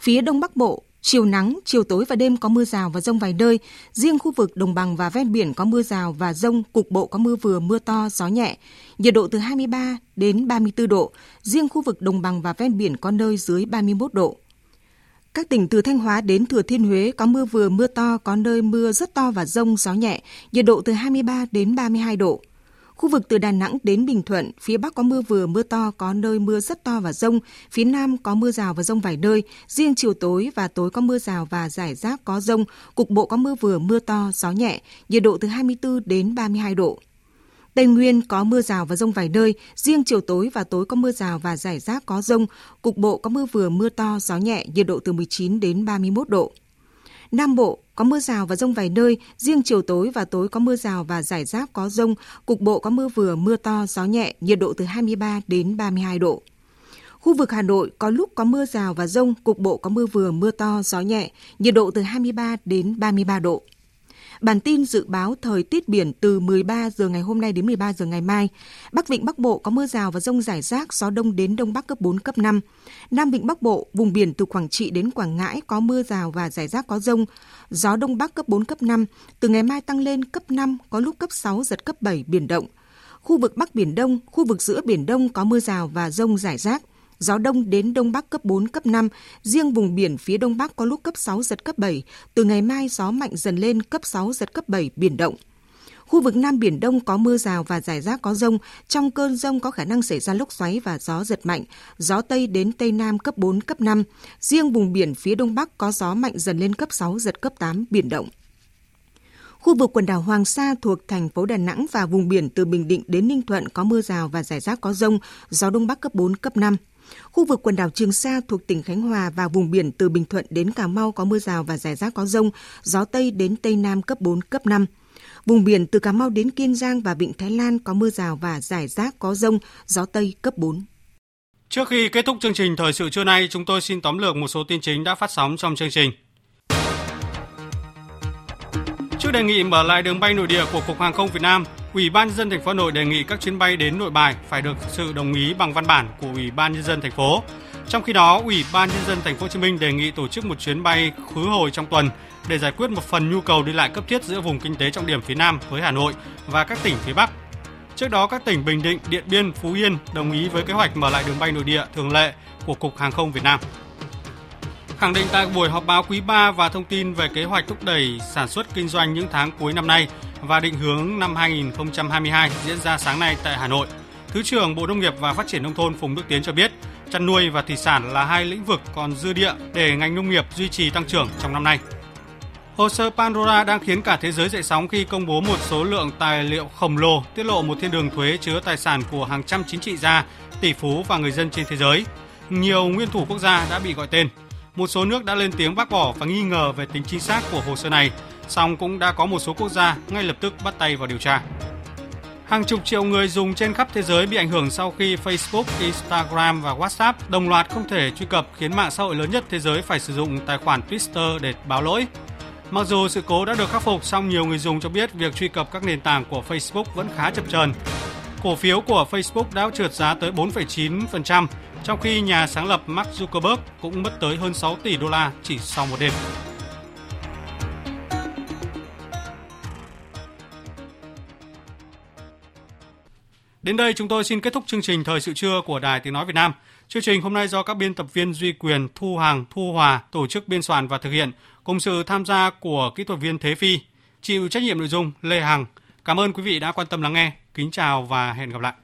Phía Đông Bắc Bộ, chiều nắng, chiều tối và đêm có mưa rào và rông vài nơi. Riêng khu vực đồng bằng và ven biển có mưa rào và rông, cục bộ có mưa vừa, mưa to, gió nhẹ. Nhiệt độ từ 23 đến 34 độ. Riêng khu vực đồng bằng và ven biển có nơi dưới 31 độ. Các tỉnh từ Thanh Hóa đến Thừa Thiên Huế có mưa vừa, mưa to, có nơi mưa rất to và rông, gió nhẹ, nhiệt độ từ 23 đến 32 độ. Khu vực từ Đà Nẵng đến Bình Thuận, phía Bắc có mưa vừa, mưa to, có nơi mưa rất to và rông. Phía Nam có mưa rào và rông vài nơi. Riêng chiều tối và tối có mưa rào và rải rác có rông. Cục bộ có mưa vừa, mưa to, gió nhẹ. Nhiệt độ từ 24 đến 32 độ. Tây Nguyên có mưa rào và rông vài nơi, riêng chiều tối và tối có mưa rào và rải rác có rông, cục bộ có mưa vừa mưa to, gió nhẹ, nhiệt độ từ 19 đến 31 độ. Nam Bộ có mưa rào và rông vài nơi, riêng chiều tối và tối có mưa rào và rải rác có rông, cục bộ có mưa vừa mưa to, gió nhẹ, nhiệt độ từ 23 đến 32 độ. Khu vực Hà Nội có lúc có mưa rào và rông, cục bộ có mưa vừa mưa to, gió nhẹ, nhiệt độ từ 23 đến 33 độ. Bản tin dự báo thời tiết biển từ 13 giờ ngày hôm nay đến 13 giờ ngày mai. Bắc Vịnh Bắc Bộ có mưa rào và rông rải rác, gió đông đến đông bắc cấp 4, cấp 5. Nam Vịnh Bắc Bộ, vùng biển từ Quảng Trị đến Quảng Ngãi có mưa rào và rải rác có rông, gió đông bắc cấp 4, cấp 5. Từ ngày mai tăng lên cấp 5, có lúc cấp 6, giật cấp 7, biển động. Khu vực Bắc Biển Đông, khu vực giữa Biển Đông có mưa rào và rông rải rác gió đông đến đông bắc cấp 4, cấp 5, riêng vùng biển phía đông bắc có lúc cấp 6, giật cấp 7. Từ ngày mai gió mạnh dần lên cấp 6, giật cấp 7, biển động. Khu vực Nam Biển Đông có mưa rào và rải rác có rông. Trong cơn rông có khả năng xảy ra lốc xoáy và gió giật mạnh. Gió Tây đến Tây Nam cấp 4, cấp 5. Riêng vùng biển phía Đông Bắc có gió mạnh dần lên cấp 6, giật cấp 8, biển động. Khu vực quần đảo Hoàng Sa thuộc thành phố Đà Nẵng và vùng biển từ Bình Định đến Ninh Thuận có mưa rào và rải rác có rông, gió Đông Bắc cấp 4, cấp 5. Khu vực quần đảo Trường Sa thuộc tỉnh Khánh Hòa và vùng biển từ Bình Thuận đến Cà Mau có mưa rào và rải rác có rông, gió Tây đến Tây Nam cấp 4, cấp 5. Vùng biển từ Cà Mau đến Kiên Giang và Vịnh Thái Lan có mưa rào và rải rác có rông, gió Tây cấp 4. Trước khi kết thúc chương trình thời sự trưa nay, chúng tôi xin tóm lược một số tin chính đã phát sóng trong chương trình. Trước đề nghị mở lại đường bay nội địa của Cục Hàng không Việt Nam, Ủy ban nhân dân thành phố Hà Nội đề nghị các chuyến bay đến Nội Bài phải được sự đồng ý bằng văn bản của Ủy ban nhân dân thành phố. Trong khi đó, Ủy ban nhân dân thành phố Hồ Chí Minh đề nghị tổ chức một chuyến bay khứ hồi trong tuần để giải quyết một phần nhu cầu đi lại cấp thiết giữa vùng kinh tế trọng điểm phía Nam với Hà Nội và các tỉnh phía Bắc. Trước đó, các tỉnh Bình Định, Điện Biên, Phú Yên đồng ý với kế hoạch mở lại đường bay nội địa thường lệ của Cục Hàng không Việt Nam. Khẳng định tại buổi họp báo quý 3 và thông tin về kế hoạch thúc đẩy sản xuất kinh doanh những tháng cuối năm nay và định hướng năm 2022 diễn ra sáng nay tại Hà Nội, Thứ trưởng Bộ Nông nghiệp và Phát triển Nông thôn Phùng Đức Tiến cho biết, chăn nuôi và thủy sản là hai lĩnh vực còn dư địa để ngành nông nghiệp duy trì tăng trưởng trong năm nay. Hồ sơ Pandora đang khiến cả thế giới dậy sóng khi công bố một số lượng tài liệu khổng lồ tiết lộ một thiên đường thuế chứa tài sản của hàng trăm chính trị gia, tỷ phú và người dân trên thế giới. Nhiều nguyên thủ quốc gia đã bị gọi tên. Một số nước đã lên tiếng bác bỏ và nghi ngờ về tính chính xác của hồ sơ này, song cũng đã có một số quốc gia ngay lập tức bắt tay vào điều tra. Hàng chục triệu người dùng trên khắp thế giới bị ảnh hưởng sau khi Facebook, Instagram và WhatsApp đồng loạt không thể truy cập khiến mạng xã hội lớn nhất thế giới phải sử dụng tài khoản Twitter để báo lỗi. Mặc dù sự cố đã được khắc phục, song nhiều người dùng cho biết việc truy cập các nền tảng của Facebook vẫn khá chập chờn. Cổ phiếu của Facebook đã trượt giá tới 4,9%, trong khi nhà sáng lập Mark Zuckerberg cũng mất tới hơn 6 tỷ đô la chỉ sau một đêm. Đến đây chúng tôi xin kết thúc chương trình Thời sự trưa của Đài Tiếng Nói Việt Nam. Chương trình hôm nay do các biên tập viên Duy Quyền, Thu Hàng, Thu Hòa tổ chức biên soạn và thực hiện, cùng sự tham gia của kỹ thuật viên Thế Phi, chịu trách nhiệm nội dung Lê Hằng. Cảm ơn quý vị đã quan tâm lắng nghe. Kính chào và hẹn gặp lại.